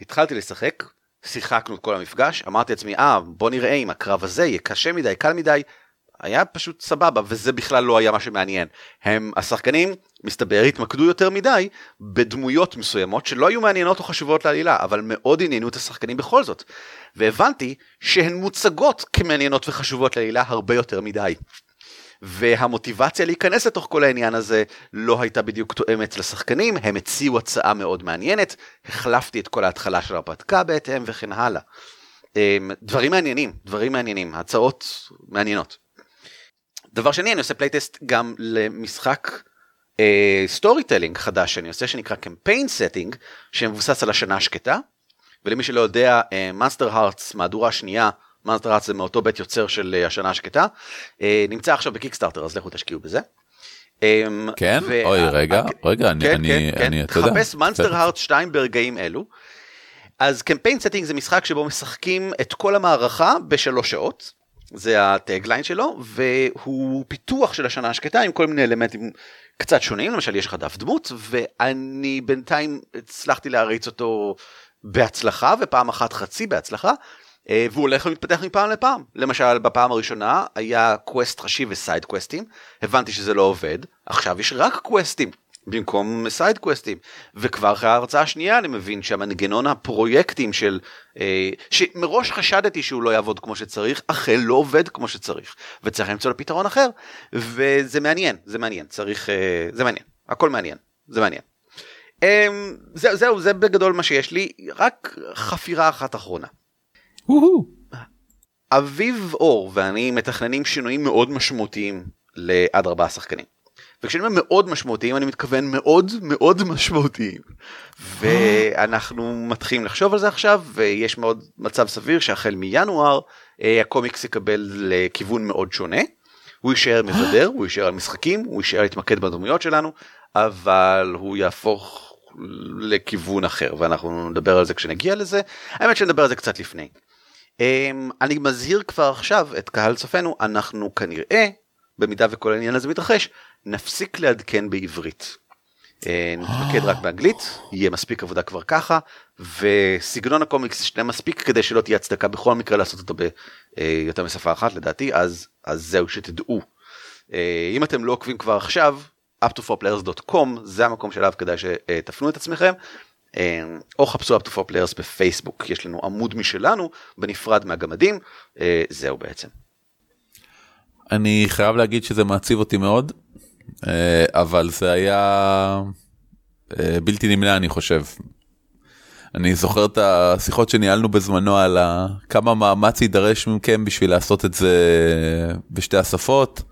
התחלתי לשחק שיחקנו את כל המפגש אמרתי לעצמי אה בוא נראה אם הקרב הזה יהיה קשה מדי קל מדי היה פשוט סבבה וזה בכלל לא היה מה שמעניין הם השחקנים מסתבר התמקדו יותר מדי בדמויות מסוימות שלא היו מעניינות או חשובות לעלילה אבל מאוד עניינו את השחקנים בכל זאת והבנתי שהן מוצגות כמעניינות וחשובות לעלילה הרבה יותר מדי. והמוטיבציה להיכנס לתוך כל העניין הזה לא הייתה בדיוק תואמת לשחקנים, הם הציעו הצעה מאוד מעניינת, החלפתי את כל ההתחלה של ההרפתקה בהתאם וכן הלאה. אמ, דברים מעניינים, דברים מעניינים, הצעות מעניינות. דבר שני, אני עושה playtest גם למשחק story אה, telling חדש שאני עושה שנקרא Campaign Sting שמבוסס על השנה השקטה ולמי שלא יודע Monster אה, Hearts מהדורה שנייה Monster Hearts זה מאותו בית יוצר של אה, השנה השקטה אה, נמצא עכשיו ב Kickstarter אז לכו תשקיעו בזה. אמ, כן? ו- אוי רגע, רגע, אני, כן, אני, כן, כן. אני, אתה יודע. חפש Monster Heart 2 ברגעים אלו. אז Campaign Sting זה משחק שבו משחקים את כל המערכה בשלוש שעות. זה ה tagline שלו והוא פיתוח של השנה השקטה עם כל מיני אלמנטים קצת שונים למשל יש לך דף דמות ואני בינתיים הצלחתי להריץ אותו בהצלחה ופעם אחת חצי בהצלחה אה, והוא הולך ומתפתח מפעם לפעם. למשל בפעם הראשונה היה quest ראשי ו side questים הבנתי שזה לא עובד עכשיו יש רק questים במקום side questים וכבר אחרי ההרצה השנייה אני מבין שהמנגנון הפרויקטים של אה, שמראש חשדתי שהוא לא יעבוד כמו שצריך אכן לא עובד כמו שצריך. וצריך למצוא לו פתרון אחר. וזה מעניין זה מעניין. צריך אה, זה מעניין. הכל מעניין זה מעניין. אה, זה, זהו זה בגדול מה שיש לי. רק חפירה אחת אחרונה. אביב אור ואני מתכננים שינויים מאוד משמעותיים לעד ארבעה שחקנים. וכשאני אומר מאוד משמעותיים אני מתכוון מאוד מאוד משמעותיים. ואנחנו מתחילים לחשוב על זה עכשיו ויש מאוד מצב סביר שהחל מינואר אה, הקומיקס יקבל לכיוון מאוד שונה. הוא יישאר מבדר, הוא יישאר על משחקים, הוא יישאר להתמקד בדמויות שלנו, אבל הוא יהפוך לכיוון אחר ואנחנו נדבר על זה כשנגיע לזה. האמת שנדבר על זה קצת לפני. אמ, אני מזהיר כבר עכשיו את קהל צופינו אנחנו כנראה במידה וכל העניין הזה מתרחש נפסיק לעדכן בעברית. אה, נתמקד רק באנגלית, יהיה מספיק עבודה כבר ככה, וסגנון הקומיקס ישנה מספיק כדי שלא תהיה הצדקה בכל מקרה לעשות אותו ביותר משפה אחת לדעתי, אז, אז זהו שתדעו. אה, אם אתם לא עוקבים כבר עכשיו, up2forplayers.com זה המקום שלב כדאי שתפנו את עצמכם. אה, או חפשו up to for players בפייסבוק, יש לנו עמוד משלנו בנפרד מהגמדים, זהו בעצם. אני חייב להגיד שזה מעציב אותי מאוד, אה, אבל זה היה אה, בלתי נמנע אני חושב. אני זוכר את השיחות שניהלנו בזמנו על כמה מאמץ יידרש מכם בשביל לעשות את זה בשתי השפות.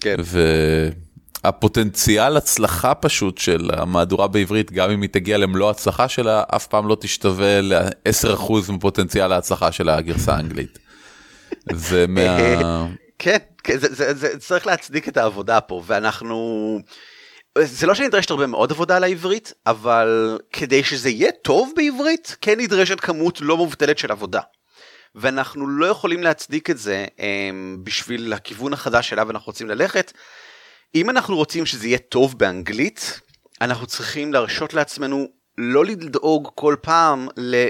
כן. והפוטנציאל הצלחה פשוט של המהדורה בעברית, גם אם היא תגיע למלוא הצלחה שלה, אף פעם לא תשתווה ל-10% מפוטנציאל ההצלחה של הגרסה האנגלית. זה מה... כן, כן, זה, זה, זה צריך להצדיק את העבודה פה ואנחנו זה לא שנדרשת הרבה מאוד עבודה על העברית אבל כדי שזה יהיה טוב בעברית כן נדרשת כמות לא מובטלת של עבודה. ואנחנו לא יכולים להצדיק את זה אמ, בשביל הכיוון החדש שאליו אנחנו רוצים ללכת. אם אנחנו רוצים שזה יהיה טוב באנגלית אנחנו צריכים להרשות לעצמנו לא לדאוג כל פעם ל-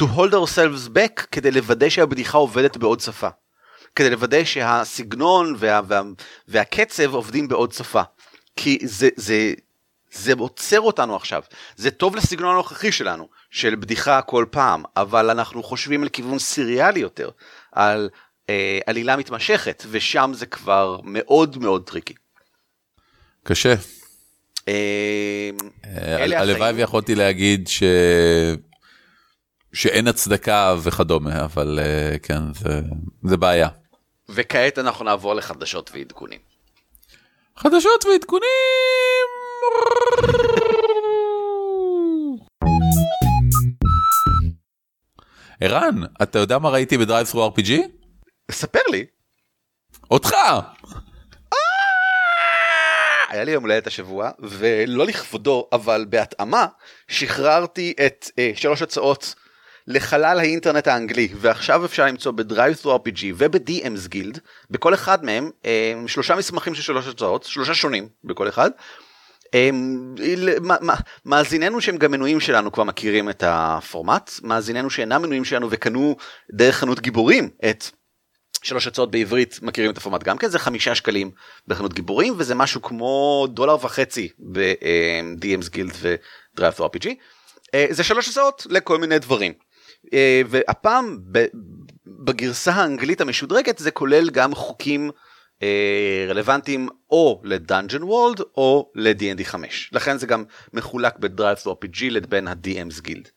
to hold ourselves back כדי לוודא שהבדיחה עובדת בעוד שפה. כדי לוודא שהסגנון וה, וה, והקצב עובדים בעוד שפה. כי זה, זה, זה עוצר אותנו עכשיו. זה טוב לסגנון הנוכחי שלנו, של בדיחה כל פעם, אבל אנחנו חושבים על כיוון סיריאלי יותר, על אה, עלילה מתמשכת, ושם זה כבר מאוד מאוד טריקי. קשה. אה, אה הלוואי ויכולתי להגיד ש... שאין הצדקה וכדומה, אבל אה, כן, זה, זה בעיה. וכעת אנחנו נעבור לחדשות ועדכונים. חדשות ועדכונים! ערן, אתה יודע מה ראיתי בדרייב סרו RPG? ספר לי. אותך! אה! היה לי יום הולדת השבוע, ולא לכבודו, אבל בהתאמה, שחררתי את אה, שלוש הצעות לחלל האינטרנט האנגלי ועכשיו אפשר למצוא ב DriveThruRPG וב-DMs Guild בכל אחד מהם אמ, שלושה מסמכים של שלוש הצעות שלושה שונים בכל אחד. אמ, מאזיננו שהם גם מנויים שלנו כבר מכירים את הפורמט מאזיננו שאינם מנויים שלנו וקנו דרך חנות גיבורים את שלוש הצעות בעברית מכירים את הפורמט גם כן זה חמישה שקלים בחנות גיבורים וזה משהו כמו דולר וחצי ב-DMs Guild ו DriveRPG. זה שלוש הצעות לכל מיני דברים. אה, והפעם בגרסה האנגלית המשודרגת זה כולל גם חוקים אה, רלוונטיים או ל Dungeon World או ל-D&D 5 לכן זה גם מחולק ב DriveRPG לבין ה-DMs Guild.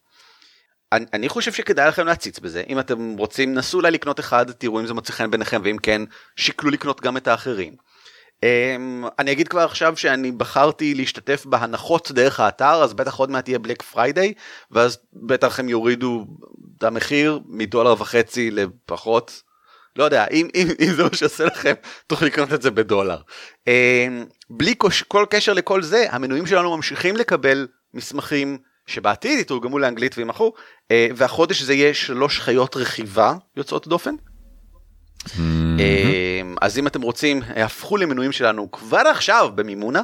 אני, אני חושב שכדאי לכם להציץ בזה אם אתם רוצים נסו אולי לקנות אחד תראו אם זה מוצא חן בעיניכם ואם כן שקלו לקנות גם את האחרים. אמ, אני אגיד כבר עכשיו שאני בחרתי להשתתף בהנחות דרך האתר אז בטח עוד מעט יהיה Black Friday ואז בטח הם יורידו את המחיר מדולר וחצי לפחות לא יודע אם, אם, אם זה מה שעושה לכם תוכלו לקנות את זה בדולר. Um, בלי כל קשר לכל זה המנויים שלנו ממשיכים לקבל מסמכים שבעתיד יתורגמו לאנגלית וימחו והחודש זה יהיה שלוש חיות רכיבה יוצאות דופן. אמ, אז אם אתם רוצים הפכו למנויים שלנו כבר עכשיו במימונה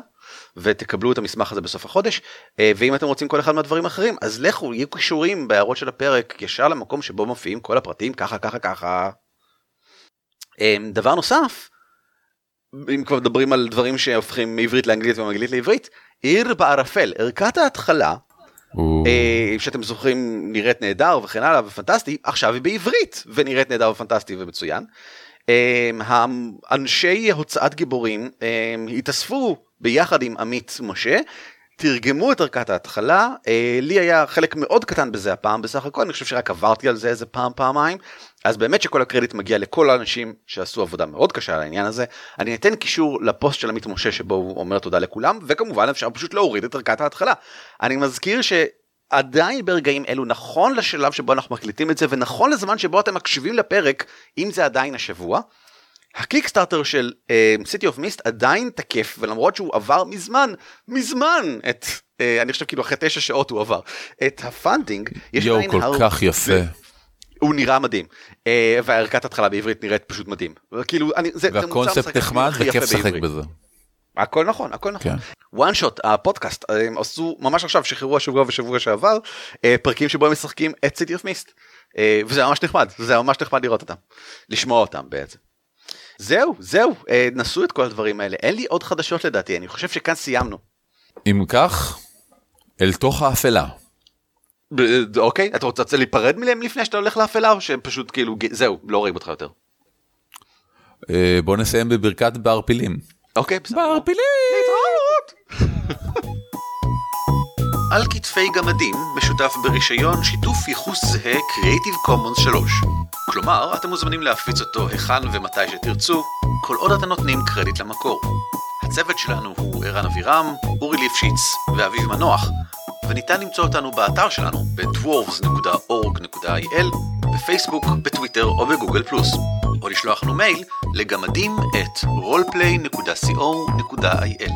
ותקבלו את המסמך הזה בסוף החודש אה, ואם אתם רוצים כל אחד מהדברים האחרים אז לכו יהיו קישורים בהערות של הפרק ישר למקום שבו מופיעים כל הפרטים ככה ככה ככה. דבר נוסף אם כבר מדברים על דברים שהופכים מעברית לאנגלית ומאנגלית לעברית עיר בערפל ערכת ההתחלה אה, שאתם זוכרים נראית נהדר וכן הלאה ופנטסטי עכשיו היא בעברית ונראית נהדר ופנטסטי ומצוין. אה, אנשי הוצאת גיבורים אה, התאספו ביחד עם עמית משה תרגמו את ערכת ההתחלה, אה, לי היה חלק מאוד קטן בזה הפעם בסך הכל, אני חושב שרק עברתי על זה איזה פעם פעמיים, אז באמת שכל הקרדיט מגיע לכל האנשים שעשו עבודה מאוד קשה על העניין הזה. אני אתן קישור לפוסט של עמית משה שבו הוא אומר תודה לכולם, וכמובן אפשר פשוט להוריד את ערכת ההתחלה. אני מזכיר ש... עדיין ברגעים אלו נכון לשלב שבו אנחנו מקליטים את זה ונכון לזמן שבו אתם מקשיבים לפרק אם זה עדיין השבוע ה Kickstarter של City of Mist עדיין תקף ולמרות שהוא עבר מזמן מזמן את אה, אני חושב כאילו אחרי תשע שעות הוא עבר את ה funding יש יו כל הר... כך יפה. הוא נראה מדהים אה, וערכת התחלה בעברית נראית פשוט מדהים כאילו אני זה, והקונספט נחמד וכיף לשחק בזה. הכל נכון, הכל נכון. כן. One Shot, הפודקאסט, הם עשו ממש עכשיו, שחררו השבוע ושבוע שעבר, אה, פרקים שבו הם משחקים את סיטי אוף מיסט. וזה ממש נחמד, זה ממש נחמד לראות אותם. לשמוע אותם בעצם. זהו, זהו, אה, נסו את כל הדברים האלה. אין לי עוד חדשות לדעתי, אני חושב שכאן סיימנו. אם כך, אל תוך האפלה. ב- אוקיי, אתה רוצה להיפרד מהם לפני שאתה הולך לאפלה, או שפשוט כאילו, ג- זהו, לא רואים אותך יותר. אה, בוא נסיים בברכת בערפילים. אוקיי, בסדר. בערפילים! להתראות! על כתפי גמדים משותף ברישיון שיתוף ייחוס זהה Creative Commons 3. כלומר, אתם מוזמנים להפיץ אותו היכן ומתי שתרצו, כל עוד אתם נותנים קרדיט למקור. הצוות שלנו הוא ערן אבירם, אורי ליפשיץ ואביב מנוח, וניתן למצוא אותנו באתר שלנו ב-dwarves.org.il, בפייסבוק, בטוויטר או בגוגל פלוס, או לשלוח לנו מייל לגמדים את roleplay.co.il.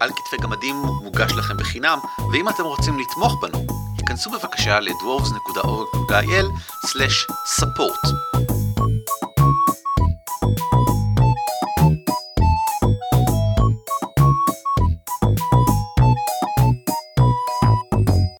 על כתפי גמדים מוגש לכם בחינם, ואם אתם רוצים לתמוך בנו, היכנסו בבקשה ל-dwarves.org.il/support.